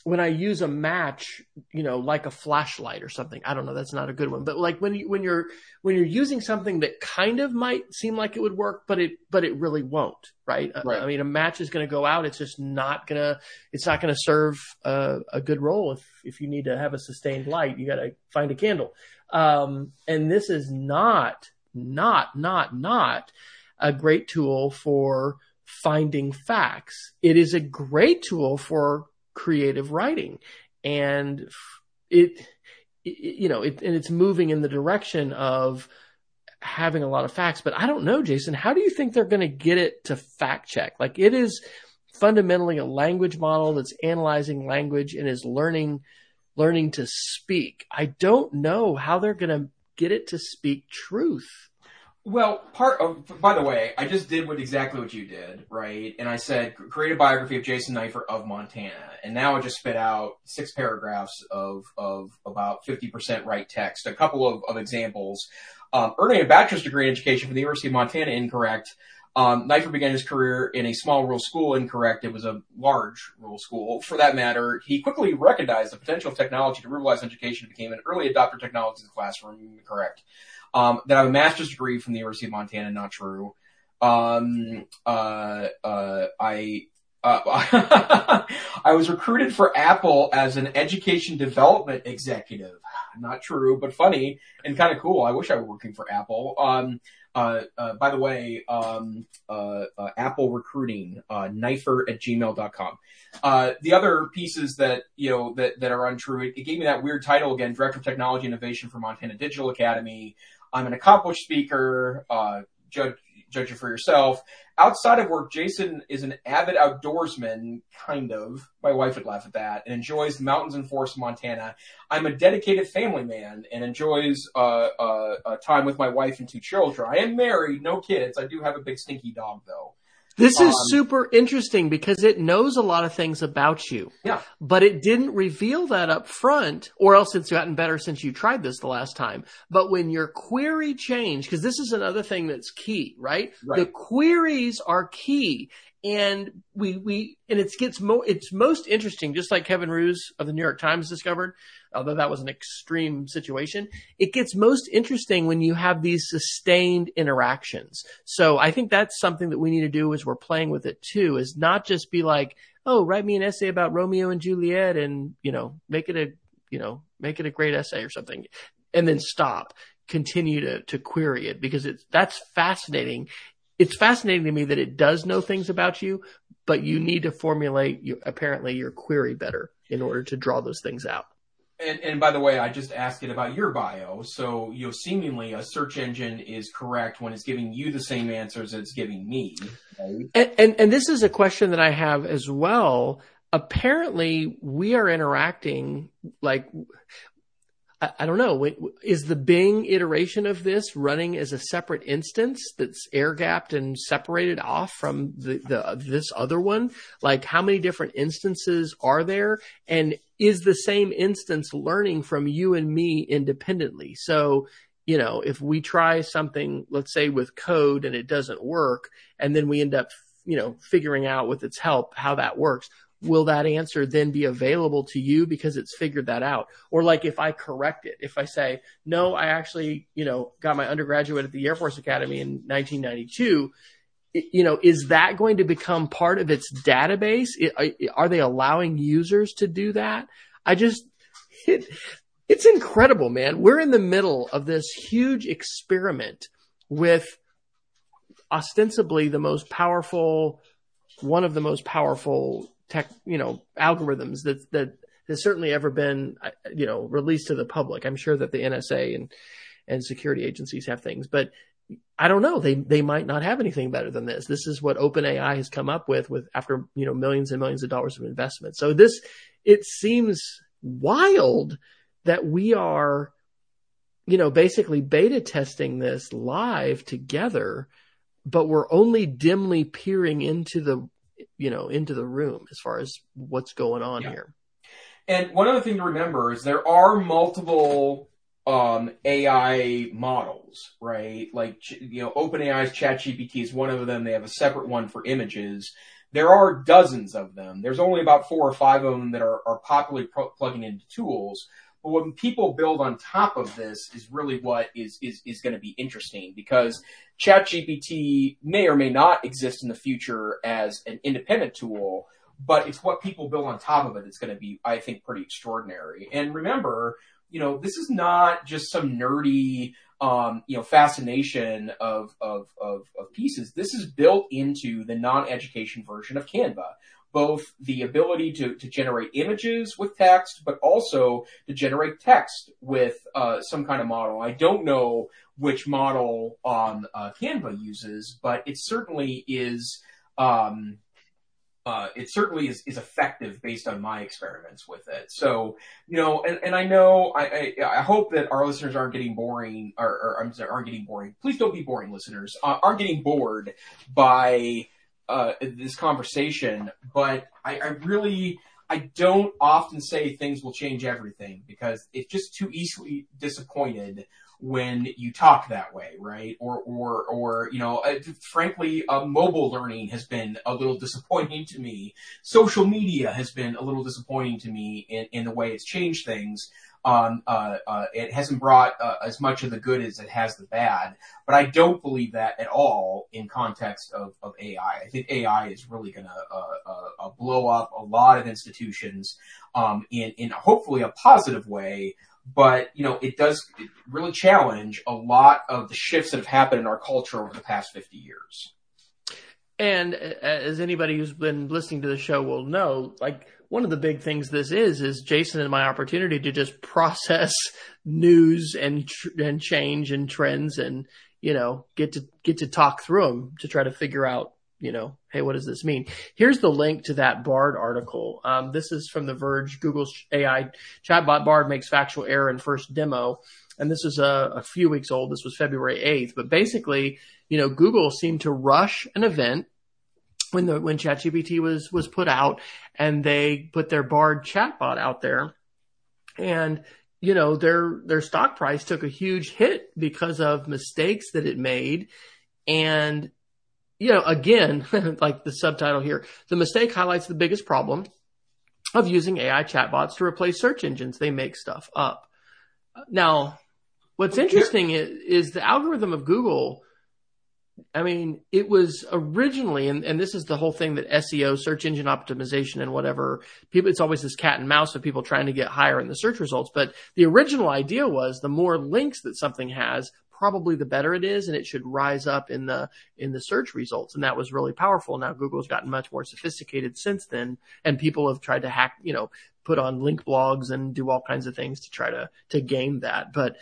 when I use a match, you know, like a flashlight or something, I don't know, that's not a good one, but like when you, when you're, when you're using something that kind of might seem like it would work, but it, but it really won't, right? right. I mean, a match is going to go out. It's just not going to, it's not going to serve a, a, good role. If, if you need to have a sustained light, you got to find a candle. Um, and this is not, not, not, not a great tool for finding facts. It is a great tool for creative writing. And it, it you know it, and it's moving in the direction of having a lot of facts. But i don't know jason how do you think they're going to get it to fact check? Like it is fundamentally a language model that's analyzing language and is learning learning to speak. I don't know how they're going to get it to speak truth well, part of, by the way, I just did what exactly what you did, right? And I said, create a biography of Jason Neifert of Montana. And now I just spit out six paragraphs of, of about 50% right text, a couple of, of examples. Um, earning a bachelor's degree in education from the University of Montana, incorrect. Um, Neifert began his career in a small rural school, incorrect. It was a large rural school. For that matter, he quickly recognized the potential of technology to ruralize education and became an early adopter technology in the classroom, correct. Um, that I have a master's degree from the University of Montana, not true. Um, uh, uh, I, uh, *laughs* I was recruited for Apple as an education development executive. Not true, but funny and kind of cool. I wish I were working for Apple. Um, uh, uh, by the way, um, uh, uh Apple recruiting, uh, Neifert at gmail.com. Uh, the other pieces that, you know, that, that are untrue, it, it, gave me that weird title again, Director of Technology Innovation for Montana Digital Academy. I'm an accomplished speaker, uh, judge, judge it for yourself. Outside of work, Jason is an avid outdoorsman, kind of. My wife would laugh at that, and enjoys the mountains and forests of Montana. I'm a dedicated family man and enjoys uh, uh, uh, time with my wife and two children. I am married, no kids. I do have a big stinky dog, though. This is um, super interesting because it knows a lot of things about you. Yeah. But it didn't reveal that up front, or else it's gotten better since you tried this the last time. But when your query changed, because this is another thing that's key, right? right? The queries are key. And we, we, and it gets mo, it's most interesting, just like Kevin Roose of the New York Times discovered, although that was an extreme situation. It gets most interesting when you have these sustained interactions. So I think that's something that we need to do as we're playing with it too, is not just be like, oh, write me an essay about Romeo and Juliet and, you know, make it a, you know, make it a great essay or something and then stop. Continue to, to query it because it's, that's fascinating. It's fascinating to me that it does know things about you, but you need to formulate you, apparently your query better in order to draw those things out. And, and by the way, I just asked it about your bio. So, you know, seemingly a search engine is correct when it's giving you the same answers it's giving me. And, and, and this is a question that I have as well. Apparently, we are interacting like I, don't know. Is the Bing iteration of this running as a separate instance that's air gapped and separated off from the, the this other one? Like, how many different instances are there? And is the same instance learning from you and me independently? So, you know, if we try something, let's say with code and it doesn't work, and then we end up, you know, figuring out with its help how that works will that answer then be available to you because it's figured that out? Or like if I correct it, if I say, no, I actually, you know, got my undergraduate at the Air Force Academy in 1992, you know, is that going to become part of its database? Are they allowing users to do that? I just, it, it's incredible, man. We're in the middle of this huge experiment with ostensibly the most powerful, one of the most powerful tech, you know, algorithms that that has certainly ever been, uh, you know, released to the public. I'm sure that the NSA and and security agencies have things, but I don't know. They they might not have anything better than this. This is what OpenAI has come up with with after you know millions and millions of dollars of investment. So this it seems wild that we are, you know, basically beta testing this live together, but we're only dimly peering into the you know, into the room as far as what's going on yeah. here. And one other thing to remember is there are multiple um, AI models, right? Like, you know, OpenAI's ChatGPT is one of them. They have a separate one for images. There are dozens of them. There's only about four or five of them that are, are popularly pro- plugging into tools. But when people build on top of this is really what is, is, is going to be interesting because ChatGPT may or may not exist in the future as an independent tool, but it's what people build on top of it that's going to be, I think, pretty extraordinary. And remember, you know, this is not just some nerdy, um, you know, fascination of, of, of, of pieces. This is built into the non-education version of Canva both the ability to, to generate images with text, but also to generate text with uh, some kind of model. I don't know which model um, uh, Canva uses, but it certainly is. Um, uh, it certainly is, is effective based on my experiments with it. So, you know, and, and I know, I, I, I hope that our listeners aren't getting boring, or, or I'm sorry, aren't getting boring. Please don't be boring, listeners. Uh, aren't getting bored by uh, this conversation, but I, I really I don't often say things will change everything because it's just too easily disappointed when you talk that way, right? Or, or, or, you know, uh, frankly, uh, mobile learning has been a little disappointing to me. Social media has been a little disappointing to me in, in the way it's changed things. Um, uh, uh, it hasn't brought uh, as much of the good as it has the bad, but I don't believe that at all in context of, of AI. I think AI is really going to uh, uh, uh, blow up a lot of institutions um, in in hopefully a positive way. But you know, it does really challenge a lot of the shifts that have happened in our culture over the past fifty years. And as anybody who's been listening to the show will know, like one of the big things this is is Jason and my opportunity to just process news and and change and trends and you know, get to, get to talk through them to try to figure out, you know, hey, what does this mean? Here's the link to that Bard article. Um, this is from The Verge. Google's AI chatbot Bard makes factual error in first demo. And this is a, a few weeks old. This was February 8th. But basically, you know, Google seemed to rush an event when the when ChatGPT was was put out and they put their Bard chatbot out there. And you know their their stock price took a huge hit because of mistakes that it made. And you know again *laughs* like the subtitle here the mistake highlights the biggest problem of using AI chatbots to replace search engines. They make stuff up. Now what's interesting is, is the algorithm of Google I mean, it was originally, and, and this is the whole thing that SEO, search engine optimization and whatever, people, it's always this cat and mouse of people trying to get higher in the search results. But the original idea was the more links that something has, probably the better it is and it should rise up in the, in the search results. And that was really powerful. Now Google's gotten much more sophisticated since then and people have tried to hack, you know, put on link blogs and do all kinds of things to try to, to game that. But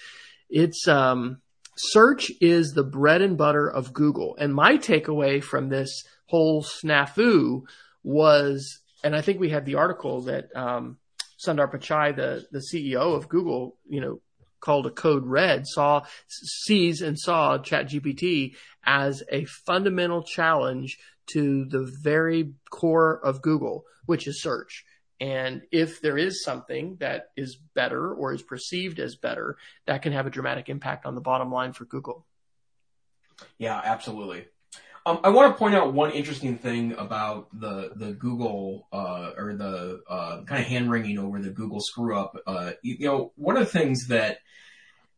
it's, um, search is the bread and butter of Google. And my takeaway from this whole snafu was, and I think we had the article that um, Sundar Pichai, the the CEO of Google, you know, called a code red, saw sees and saw ChatGPT as a fundamental challenge to the very core of Google, which is search. And if there is something that is better or is perceived as better, that can have a dramatic impact on the bottom line for Google. Yeah, absolutely. Um, I want to point out one interesting thing about the the Google uh, or the uh, kind of hand wringing over the Google screw up. Uh, you, you, know, one of the things that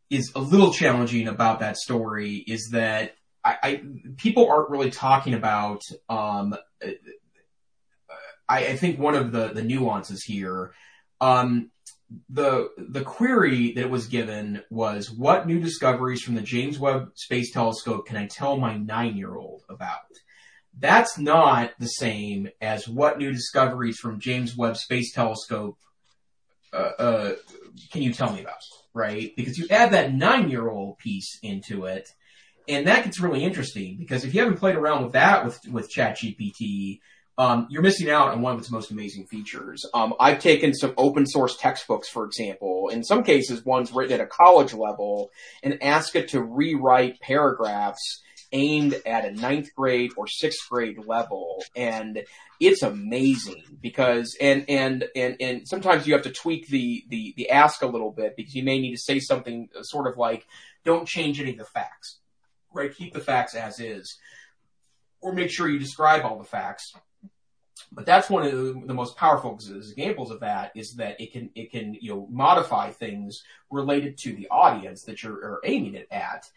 is a little challenging about that story is that I, I people aren't really talking about um, I, I think one of the, the nuances here, um, the the query that was given was what new discoveries from the James Webb Space Telescope can I tell my nine year old about? That's not the same as what new discoveries from James Webb Space Telescope uh, uh, can you tell me about, right? Because you add that nine year old piece into it, and that gets really interesting because if you haven't played around with that with with ChatGPT, um, you're missing out on one of its most amazing features. Um, I've taken some open source textbooks, for example, in some cases, ones written at a college level, and ask it to rewrite paragraphs aimed at a ninth grade or sixth grade level. And it's amazing because, and, and, and, and sometimes you have to tweak the, the, the ask a little bit because you may need to say something sort of like, don't change any of the facts, right? Keep the facts as is. Or make sure you describe all the facts but that's one of the, most powerful examples of that is that it can it can you know modify things related to the audience that you're aiming it at.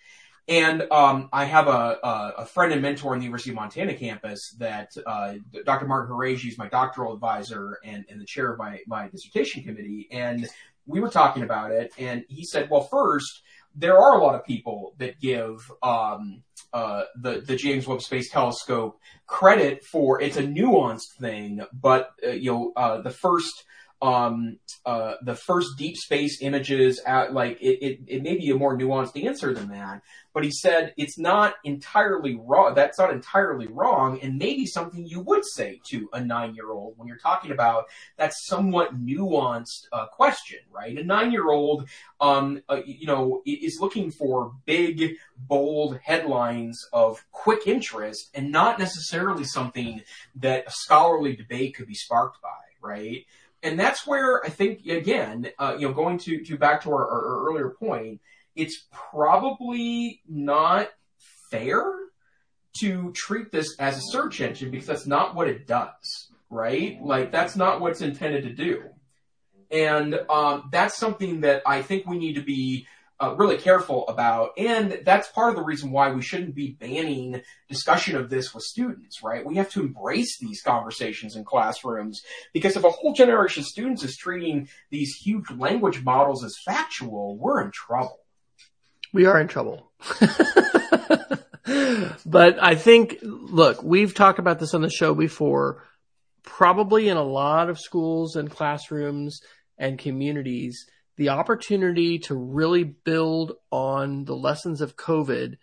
And um, I have a, a, a, friend and mentor in the University of Montana campus that uh, Dr. Martin Horejsi is my doctoral advisor and, and the chair of my, my dissertation committee. And we were talking about it, and he said, well, first, there are a lot of people that give um, uh, the the James Webb Space Telescope credit for it's a nuanced thing, but uh, you know uh, the first um, uh, the first deep space images, at, like it, it, it may be a more nuanced answer than that. But he said it's not entirely wrong. That's not entirely wrong, and maybe something you would say to a nine-year-old when you're talking about that somewhat nuanced uh, question, right? A nine-year-old, um, uh, you know, is looking for big, bold headlines of quick interest, and not necessarily something that a scholarly debate could be sparked by, right? And that's where I think again, uh, you know, going to to back to our, our, earlier point, it's probably not fair to treat this as a search engine because that's not what it does, right? Like that's not what it's intended to do, and um, that's something that I think we need to be uh, really careful about. And that's part of the reason why we shouldn't be banning discussion of this with students, right? We have to embrace these conversations in classrooms because if a whole generation of students is treating these huge language models as factual, we're in trouble. We are in trouble. *laughs* but I think, look, we've talked about this on the show before. Probably in a lot of schools and classrooms and communities, the opportunity to really build on the lessons of COVID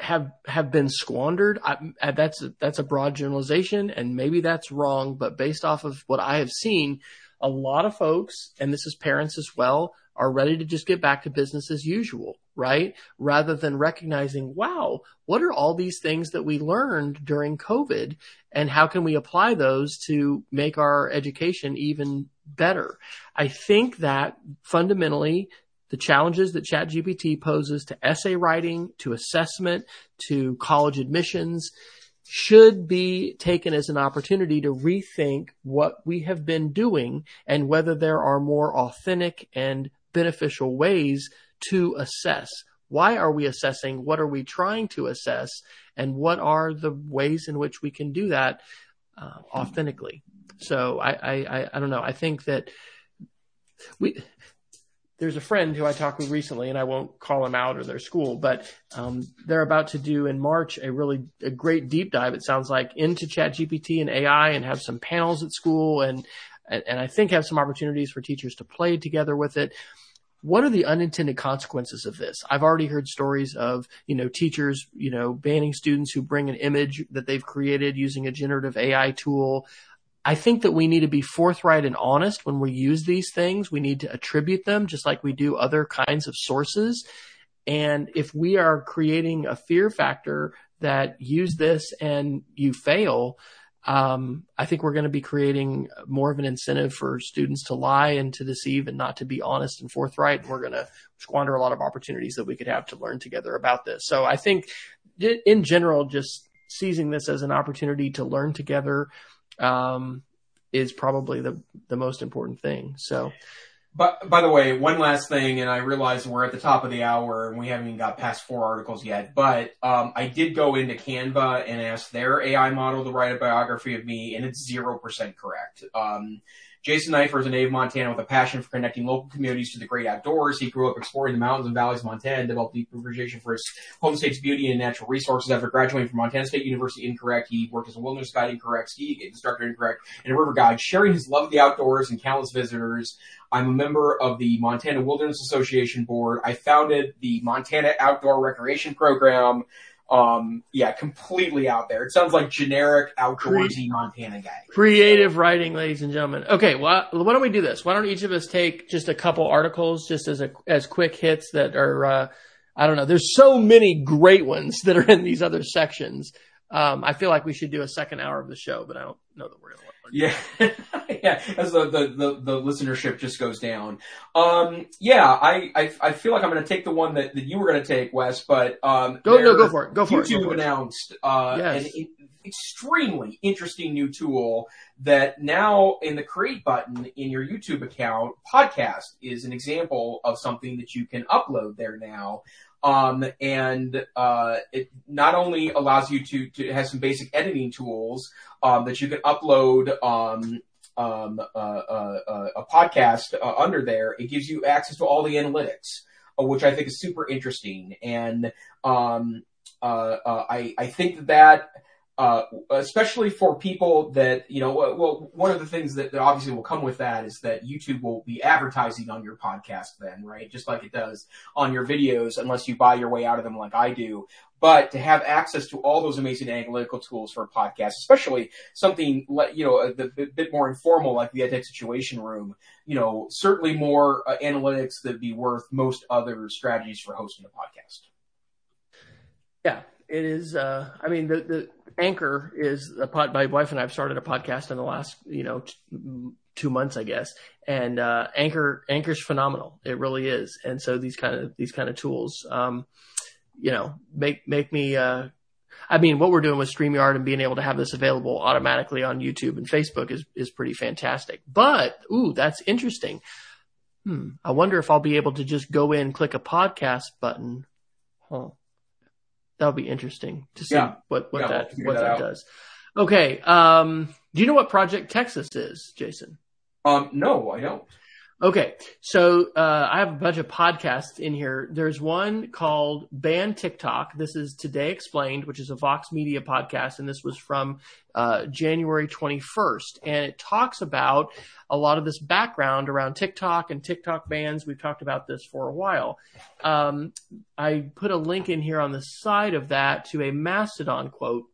have have been squandered. I, that's a, that's a broad generalization, and maybe that's wrong. But based off of what I have seen, a lot of folks, and this is parents as well, are ready to just get back to business as usual, right? Rather than recognizing, wow, what are all these things that we learned during COVID, and how can we apply those to make our education even better? I think that fundamentally the challenges that ChatGPT poses to essay writing, to assessment, to college admissions should be taken as an opportunity to rethink what we have been doing and whether there are more authentic and beneficial ways to assess. Why are we assessing? What are we trying to assess? And what are the ways in which we can do that uh, authentically? So I, I, I don't know. I think that we there's a friend who I talked with recently, and I won't call him out or their school, but um, they're about to do in March a really a great deep dive. It sounds like into ChatGPT and AI, and have some panels at school, and and I think have some opportunities for teachers to play together with it. What are the unintended consequences of this? I've already heard stories of, you know, teachers, you know, banning students who bring an image that they've created using a generative AI tool. I think that we need to be forthright and honest when we use these things. We need to attribute them just like we do other kinds of sources. And if we are creating a fear factor that use this and you fail, um, I think we're going to be creating more of an incentive for students to lie and to deceive and not to be honest and forthright. We're going to squander a lot of opportunities that we could have to learn together about this. So I think in general, just seizing this as an opportunity to learn together, um, is probably the the most important thing. So. But by the way, one last thing, and I realize we're at the top of the hour and we haven't even got past four articles yet. But um, I did go into Canva and ask their AI model to write a biography of me, and it's zero percent correct. Um, Jason Neiffer is a native Montana with a passion for connecting local communities to the great outdoors. He grew up exploring the mountains and valleys of Montana and developed deep appreciation for his home state's beauty and natural resources. After graduating from Montana State University in incorrect, he worked as a wilderness guide incorrect, ski instructor incorrect, and a river guide, sharing his love of the outdoors and countless visitors. I'm a member of the Montana Wilderness Association Board. I founded the Montana Outdoor Recreation Program. Um, yeah, completely out there. It sounds like generic outdoorsy Montana guy. Creative writing, ladies and gentlemen. Okay, well, why don't we do this? Why don't each of us take just a couple articles, just as a as quick hits that are, uh, I don't know. There's so many great ones *laughs* that are in these other sections. Um, I feel like we should do a second hour of the show, but I don't know that we're going to. Yeah, *laughs* yeah. As the, the, the the listenership just goes down. Um, yeah, I, I I feel like I'm going to take the one that, that you were going to take, Wes. But um, go no, go for it. Go for YouTube it. YouTube announced uh, yes. an extremely interesting new tool that now in the create button in your YouTube account, podcast is an example of something that you can upload there now. Um, and uh, it not only allows you to, to have some basic editing tools um, that you can upload um, um, uh, uh, uh a podcast uh, under there, it gives you access to all the analytics, uh, which I think is super interesting. And um, I, I think that uh, especially for people that you know. Well, one of the things that, obviously will come with that is that YouTube will be advertising on your podcast, then, right? Just like it does on your videos, unless you buy your way out of them, like I do. But to have access to all those amazing analytical tools for a podcast, especially something like you know a, a bit more informal, like the EdTech Situation Room, you know, certainly more uh, analytics that'd be worth most other strategies for hosting a podcast. Yeah, it is. Uh, I mean, the the Anchor is a pod. My wife and I have started a podcast in the last, you know, t- two months, I guess. And uh, Anchor, Anchor's phenomenal. It really is. And so these kind of these kind of tools, um, you know, make make me. Uh, I mean, what we're doing with StreamYard and being able to have this available automatically on YouTube and Facebook is is pretty fantastic. But ooh, that's interesting. Hmm. I wonder if I'll be able to just go in, click a podcast button. Huh that'll be interesting to see yeah. what what yeah, that we'll what that, that does. Okay. Um, do you know what Project Texas is, Jason? Um, no, I don't. Okay, so uh, I have a bunch of podcasts in here. There's one called Ban TikTok. This is Today Explained, which is a Vox Media podcast, and this was from uh, January 21st. And it talks about a lot of this background around TikTok and TikTok bans. We've talked about this for a while. Um, I put a link in here on the side of that to a Mastodon quote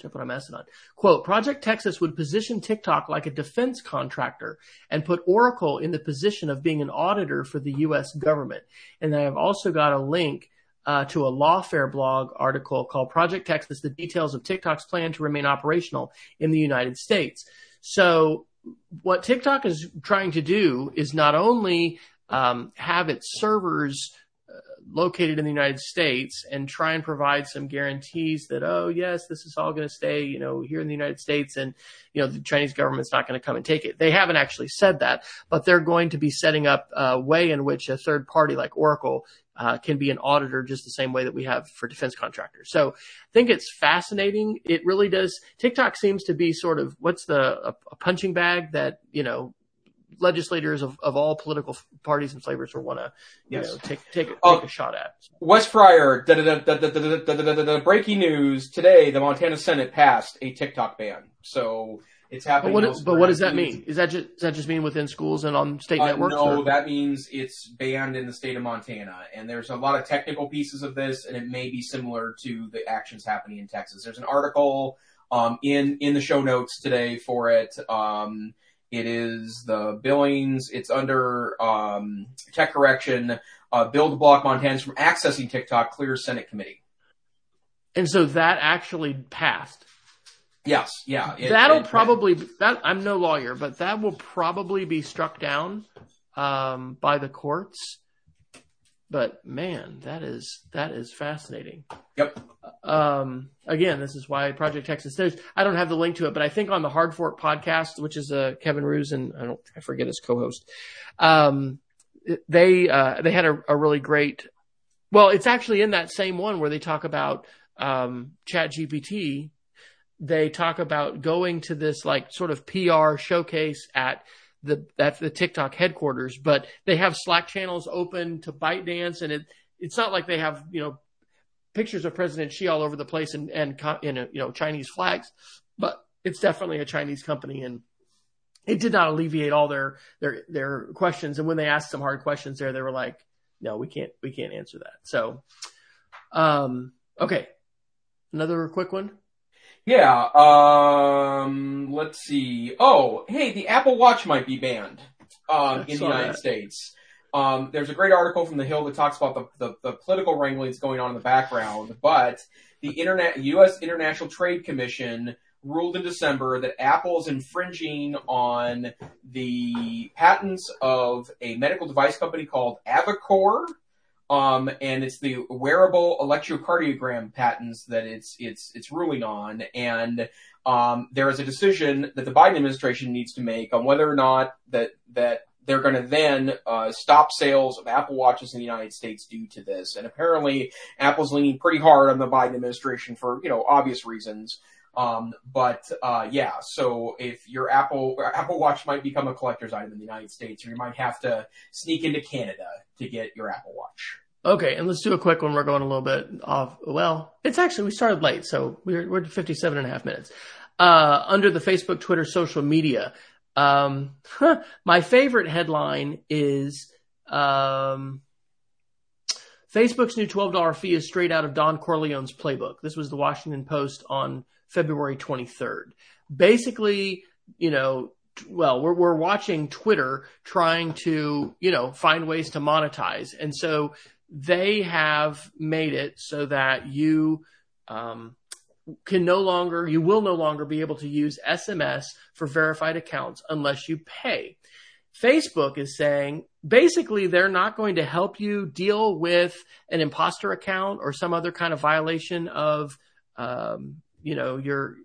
to put a Mastodon. Quote, Project Texas would position TikTok like a defense contractor and put Oracle in the position of being an auditor for the U.S. government. And I have also got a link uh, to a Lawfare blog article called Project Texas, the details of TikTok's plan to remain operational in the United States. So what TikTok is trying to do is not only um, have its servers located in the United States and try and provide some guarantees that, oh, yes, this is all going to stay, you know, here in the United States and, you know, the Chinese government's not going to come and take it. They haven't actually said that, but they're going to be setting up a way in which a third party like Oracle uh, can be an auditor just the same way that we have for defense contractors. So I think it's fascinating. It really does. TikTok seems to be sort of what's the a, a punching bag that you know legislators of, of all political parties and flavors will want to you yes. know take take, uh, take a shot at. Wes Fryer, the breaking news today: the Montana Senate passed a TikTok ban. So it's happening. But what, but what does that mean? Is that just does that just mean within schools and on state uh, networks? No, or? that means it's banned in the state of Montana. And there's a lot of technical pieces of this, and it may be similar to the actions happening in Texas. There's an article um, in in the show notes today for it. Um, it is the Billings. It's under um, tech correction. Uh, bill to block Montanans from accessing TikTok clears Senate committee. And so that actually passed. Yes, yeah. It, That'll it, probably that I'm no lawyer, but that will probably be struck down um, by the courts. But man, that is that is fascinating. Yep. Um, again, this is why Project Texas. There's I don't have the link to it, but I think on the Hard Fork podcast, which is uh, Kevin Roose and I don't I forget his co-host. Um, they uh, they had a, a, really great. Well, it's actually in that same one where they talk about um, Chat GPT. They talk about going to this like sort of PR showcase at the at the TikTok headquarters, but they have Slack channels open to ByteDance, and it it's not like they have you know pictures of President Xi all over the place and and in you know Chinese flags, but it's definitely a Chinese company, and it did not alleviate all their their their questions. And when they asked some hard questions there, they were like, "No, we can't we can't answer that." So, um, okay, another quick one. Yeah. Um, let's see. Oh, hey, the Apple Watch might be banned um, in the United that. States. Um, there's a great article from The Hill that talks about the, the, the, political wranglings going on in the background, but the Internet, U.S. International Trade Commission ruled in December that Apple is infringing on the patents of a medical device company called AliveCor, um, and it's the wearable electrocardiogram patents that it's it's it's ruling on, and um, there is a decision that the Biden administration needs to make on whether or not that that they're going to then uh, stop sales of Apple Watches in the United States due to this. And apparently, Apple's leaning pretty hard on the Biden administration for you know obvious reasons. Um, but uh, yeah, so if your Apple Apple Watch might become a collector's item in the United States, or you might have to sneak into Canada to get your Apple Watch. Okay, and let's do a quick one. We're going a little bit off. Well, it's actually we started late, so we're we're 57 and a half minutes. Uh, under the Facebook, Twitter, social media, um, *laughs* my favorite headline is um, Facebook's new $12 fee is straight out of Don Corleone's playbook. This was the Washington Post on February 23rd. Basically, you know, well, we're, we're watching Twitter trying to, you know, find ways to monetize. And so they have made it so that you, um, can no longer, you will no longer be able to use SMS for verified accounts unless you pay. Facebook is saying basically they're not going to help you deal with an imposter account or some other kind of violation of, um, you know, your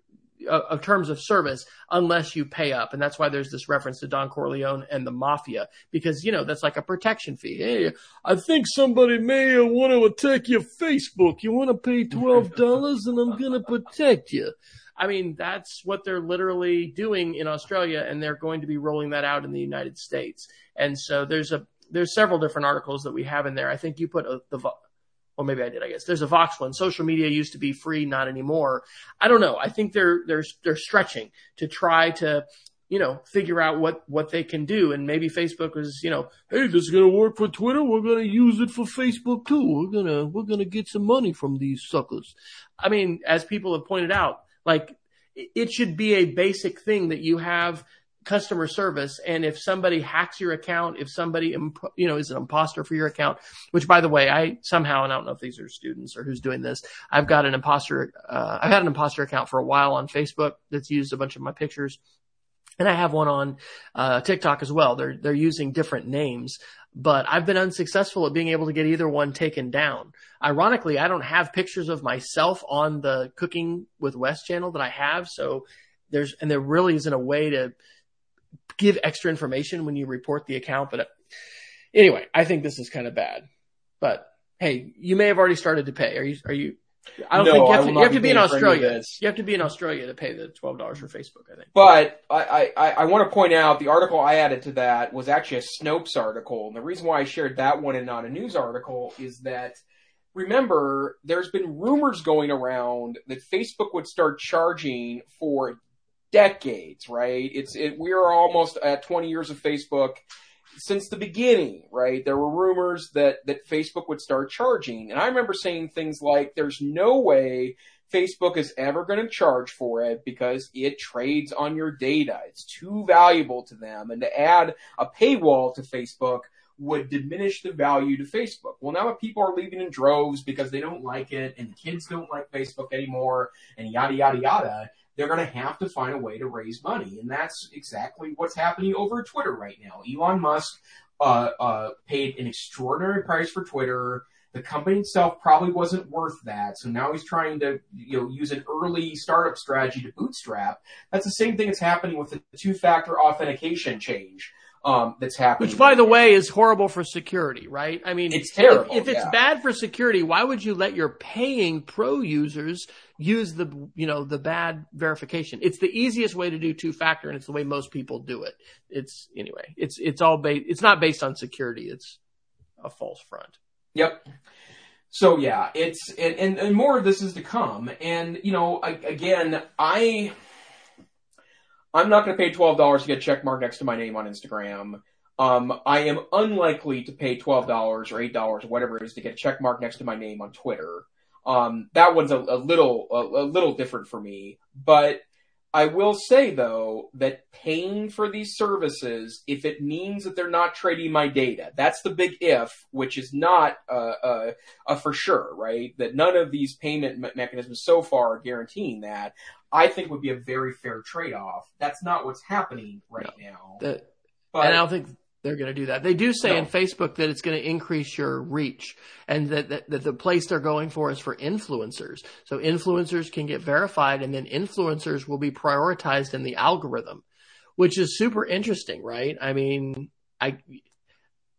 of terms of service unless you pay up. And that's why there's this reference to Don Corleone and the mafia because, you know, that's like a protection fee. Hey, I think somebody may want to attack your Facebook. You want to pay $12 and I'm going to protect you. I mean, that's what they're literally doing in Australia, and they're going to be rolling that out in the United States. And so there's a there's several different articles that we have in there. I think you put a, the or maybe I did. I guess there's a Vox one. Social media used to be free, not anymore. I don't know. I think they're they're they're stretching to try to you know, figure out what, what they can do. And maybe Facebook was, you know, hey, this is going to work for Twitter. We're going to use it for Facebook too. We're going to, we're going to get some money from these suckers. I mean, as people have pointed out, like it should be a basic thing that you have customer service. And if somebody hacks your account, if somebody, you know, is an imposter for your account, which by the way, I somehow, and I don't know if these are students or who's doing this, I've got an imposter, uh, I've had an imposter account for a while on Facebook that's used a bunch of my pictures and I have one on uh, TikTok as well. They're they're using different names, but I've been unsuccessful at being able to get either one taken down. Ironically, I don't have pictures of myself on the Cooking with Wes channel that I have, so there's and there really isn't a way to give extra information when you report the account. But uh, anyway, I think this is kind of bad. But hey, you may have already started to pay. Are you are you I don't no, think you have, to, you have to be in Australia. You have to be in Australia to pay the twelve dollars for Facebook. I think. But I, I, I want to point out the article I added to that was actually a Snopes article, and the reason why I shared that one and not a news article is that remember there's been rumors going around that Facebook would start charging for decades. Right? It's it. We are almost at twenty years of Facebook since the beginning, right? There were rumors that that Facebook would start charging, and I remember saying things like, "There's no way." Facebook is ever going to charge for it because it trades on your data. It's too valuable to them. And to add a paywall to Facebook would diminish the value to Facebook. Well, now people are leaving in droves because they don't like it and kids don't like Facebook anymore and yada, yada, yada they're going to have to find a way to raise money. And that's exactly what's happening over Twitter right now. Elon Musk uh, uh, paid an extraordinary price for Twitter. The company itself probably wasn't worth that. So now he's trying to, you know, use an early startup strategy to bootstrap. That's the same thing that's happening with the two-factor authentication change um, that's happening. Which, by the way, is horrible for security, right? I mean, it's terrible. If, if it's yeah. bad for security, why would you let your paying pro users use the, you know, the bad verification? It's the easiest way to do two factor, and it's the way most people do it. It's anyway. It's it's all based. It's not based on security. It's a false front. Yep. So yeah, it's and, and, and more of this is to come. And you know, I, again, I I'm not going to pay twelve dollars to get a check mark next to my name on Instagram. Um, I am unlikely to pay twelve dollars or eight dollars or whatever it is to get a check mark next to my name on Twitter. Um, that one's a, a little a, a, little different for me, but I will say though that paying for these services, if it means that they're not trading my data, that's the big if, which is not a, uh, uh for sure, right? That none of these payment me- mechanisms so far are guaranteeing that. I think would be a very fair trade off. That's not what's happening right no. now. The, but, and I don't think they're going to do that. They do say no. in Facebook that it's going to increase your reach and that, that, that, the place they're going for is for influencers. So influencers can get verified and then influencers will be prioritized in the algorithm, which is super interesting, right? I mean, I,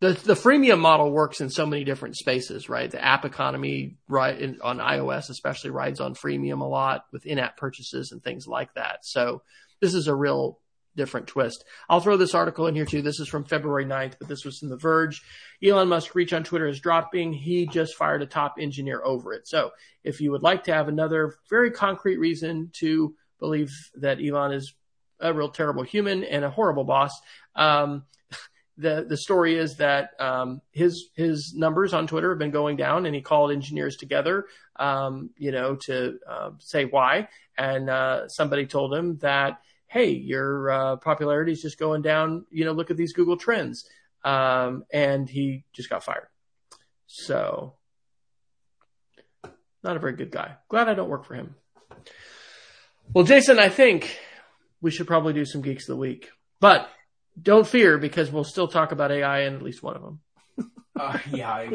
the the freemium model works in so many different spaces, right? The app economy, right, in, on iOS especially rides on freemium a lot with in-app purchases and things like that. So this is a real different twist. I'll throw this article in here too. This is from February 9th, but this was in The Verge. Elon Musk reach on Twitter is dropping. He just fired a top engineer over it. So if you would like to have another very concrete reason to believe that Elon is a real terrible human and a horrible boss, um, the the story is that um, his his numbers on Twitter have been going down, and he called engineers together, um, you know, to uh, say why. And uh, somebody told him that, hey, your uh, popularity is just going down. You know, look at these Google trends. Um, and he just got fired. So, not a very good guy. Glad I don't work for him. Well, Jason, I think we should probably do some geeks of the week, but don't fear because we'll still talk about AI in at least one of them. Uh, *laughs* yeah,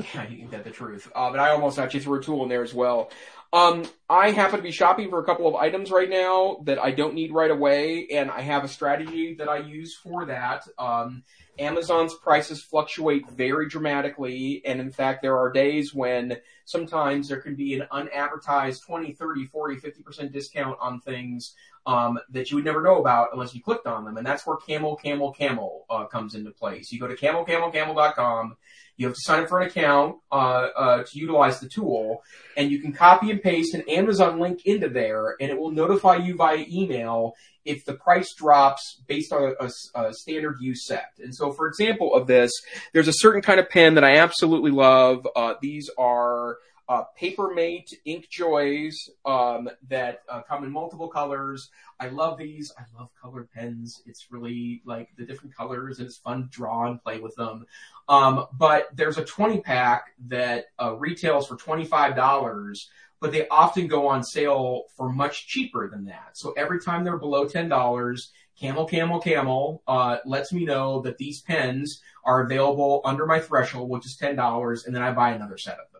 get the truth. Uh, but I almost actually threw a tool in there as well. Um, I happen to be shopping for a couple of items right now that I don't need right away, and I have a strategy that I use for that. Um, Amazon's prices fluctuate very dramatically, and in fact, there are days when sometimes there can be an unadvertised 20, 30, 40, 50% discount on things um, that you would never know about unless you clicked on them. And that's where Camel, Camel, Camel uh, comes into place. You go to camelcamelcamel.com you have to sign up for an account uh, uh, to utilize the tool, and you can copy and paste an Amazon link into there, and it will notify you via email if the price drops based on a, a, a, standard use set. And so, for example of this, there's a certain kind of pen that I absolutely love. Uh, these are uh, Papermate Ink Joys um, that uh, come in multiple colors. I love these. I love colored pens. It's really like the different colors, and it's fun to draw and play with them. Um, but there's a 20 pack that uh, retails for $25, but they often go on sale for much cheaper than that. So every time they're below $10, Camel, Camel, Camel uh, lets me know that these pens are available under my threshold, which is $10, and then I buy another set of them.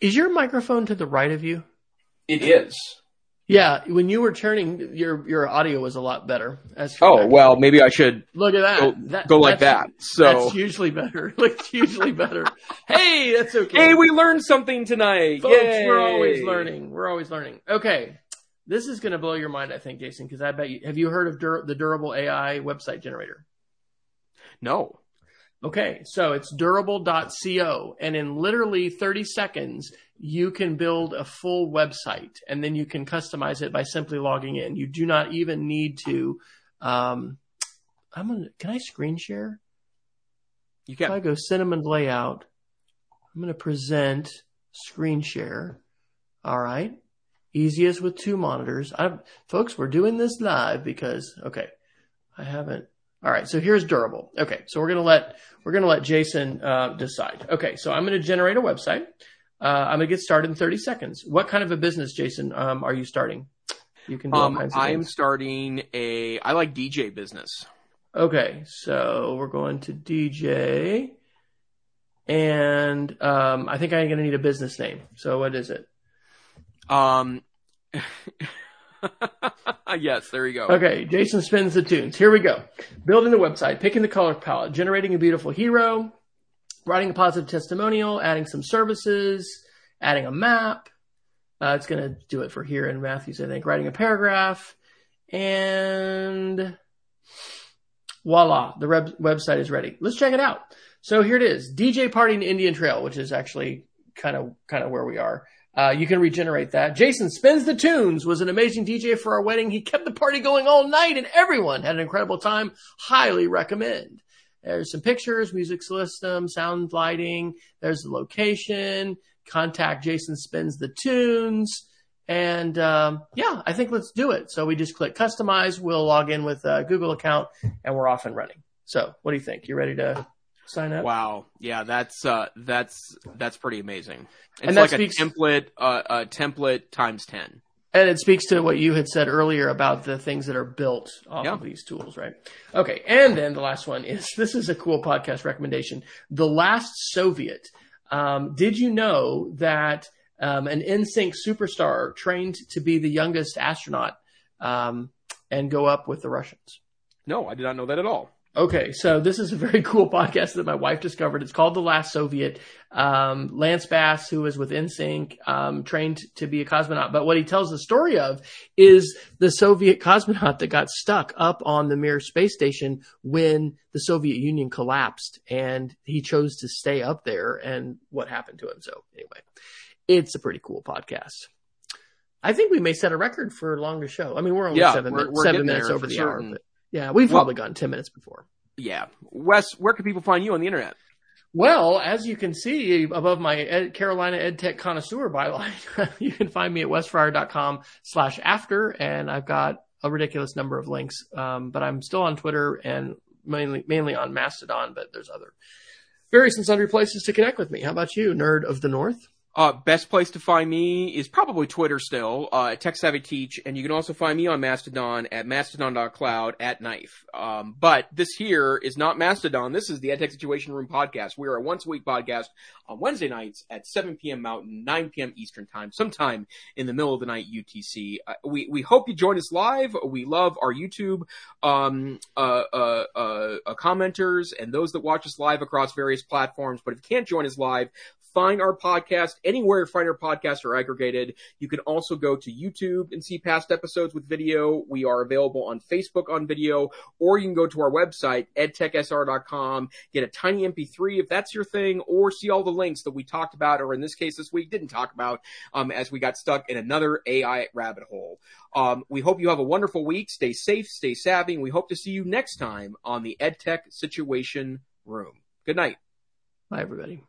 Is your microphone to the right of you? It is. Yeah, when you were turning, your your audio was a lot better. As oh well, maybe I should look at that. Go, that, go like that. So that's usually better. *laughs* Like usually better. hey, that's okay. Hey, we learned something tonight. Folks, Yay. we're always learning. We're always learning. Okay, this is going to blow your mind, I think, Jason, because I bet you have you heard of Dur- the Durable AI website generator? No. Okay, so it's durable.co, and in literally 30 seconds, you can build a full website and then you can customize it by simply logging in. You do not even need to. Um, I'm gonna. Can I screen share? You can. If I go cinnamon layout, I'm gonna present screen share. All right, easiest with two monitors. I, folks, we're doing this live because okay, I haven't all right, so here's durable. Okay, so we're gonna let we're gonna let Jason uh, decide. Okay, so I'm gonna generate a website. Uh, I'm gonna get started in 30 seconds. What kind of a business, Jason, um, are you starting? You can do um, all kinds of I'm things. starting a I like DJ business. Okay, so we're going to DJ, and um, I think I'm gonna need a business name. So what is it? Um. *laughs* *laughs* yes, there you go. Okay, Jason spins the tunes. Here we go. Building the website, picking the color palette, generating a beautiful hero, writing a positive testimonial, adding some services, adding a map. Uh, it's going to do it for here in Matthews, I think. Writing a paragraph, and voila, the web- website is ready. Let's check it out. So here it is: DJ Party in Indian Trail, which is actually kind of kind of where we are. Uh, you can regenerate that. Jason spins the tunes was an amazing DJ for our wedding. He kept the party going all night and everyone had an incredible time. Highly recommend. There's some pictures, music system, sound lighting. There's the location. Contact Jason spins the tunes. And um, yeah, I think let's do it. So we just click customize. We'll log in with a Google account and we're off and running. So what do you think? You ready to sign up. Wow, yeah, that's uh, that's that's pretty amazing. It's and like speaks, a template, uh, a template times ten. And it speaks to what you had said earlier about the things that are built off yeah. of these tools, right? Okay, and then the last one is *laughs* this is a cool podcast recommendation. The Last Soviet. Um, did you know that um, an NSYNC superstar trained to be the youngest astronaut um, and go up with the Russians? No, I did not know that at all. Okay, so this is a very *laughs* cool podcast that my wife discovered. It's called The Last Soviet. Um, Lance Bass, who is with NSYNC, um, trained to be a cosmonaut. But what he tells the story of is the Soviet cosmonaut that got stuck up on the Mir space station when the Soviet Union collapsed, and he chose to stay up there, and what happened to him. So anyway, it's a pretty cool podcast. I think we may set a record for longest show. I mean, we're only yeah, 7 we're, we're seven minutes over the certain. hour. But yeah, we've well, probably gone 10 minutes before. Yeah. Wes, where can people find you on the internet? Well, as you can see above my Ed, Carolina EdTech connoisseur byline, *laughs* you can find me at wesfryer.com slash after, and I've got a ridiculous number of links. Um, but I'm still on Twitter and mainly, mainly on Mastodon, but there's other various and sundry places to connect with me. How about you, nerd of the North? Uh, best place to find me is probably Twitter still, uh, at Tech Savvy Teach, and you can also find me on Mastodon at mastodon.cloud at knife. Um, but this here is not Mastodon. This is the EdTech Situation Room podcast. We are a once a week podcast on Wednesday nights at 7 p.m. Mountain, 9 p.m. Eastern time, sometime in the middle of the night UTC. Uh, we, we hope you join us live. We love our YouTube, um, uh, uh, uh, uh commenters and those that watch us live across various platforms. But if you can't join us live, find our podcast anywhere find our podcasts are aggregated. You can also go to YouTube and see past episodes with video. We are available on Facebook on video, or you can go to our website, edtechsr.com, get a tiny MP3 if that's your thing, or see all the links that we talked about, or in this case this week didn't talk about, um, as we got stuck in another AI rabbit hole. Um, we hope you have a wonderful week. Stay safe, stay savvy, and we hope to see you next time on the EdTech Situation Room. Good night. Bye, everybody.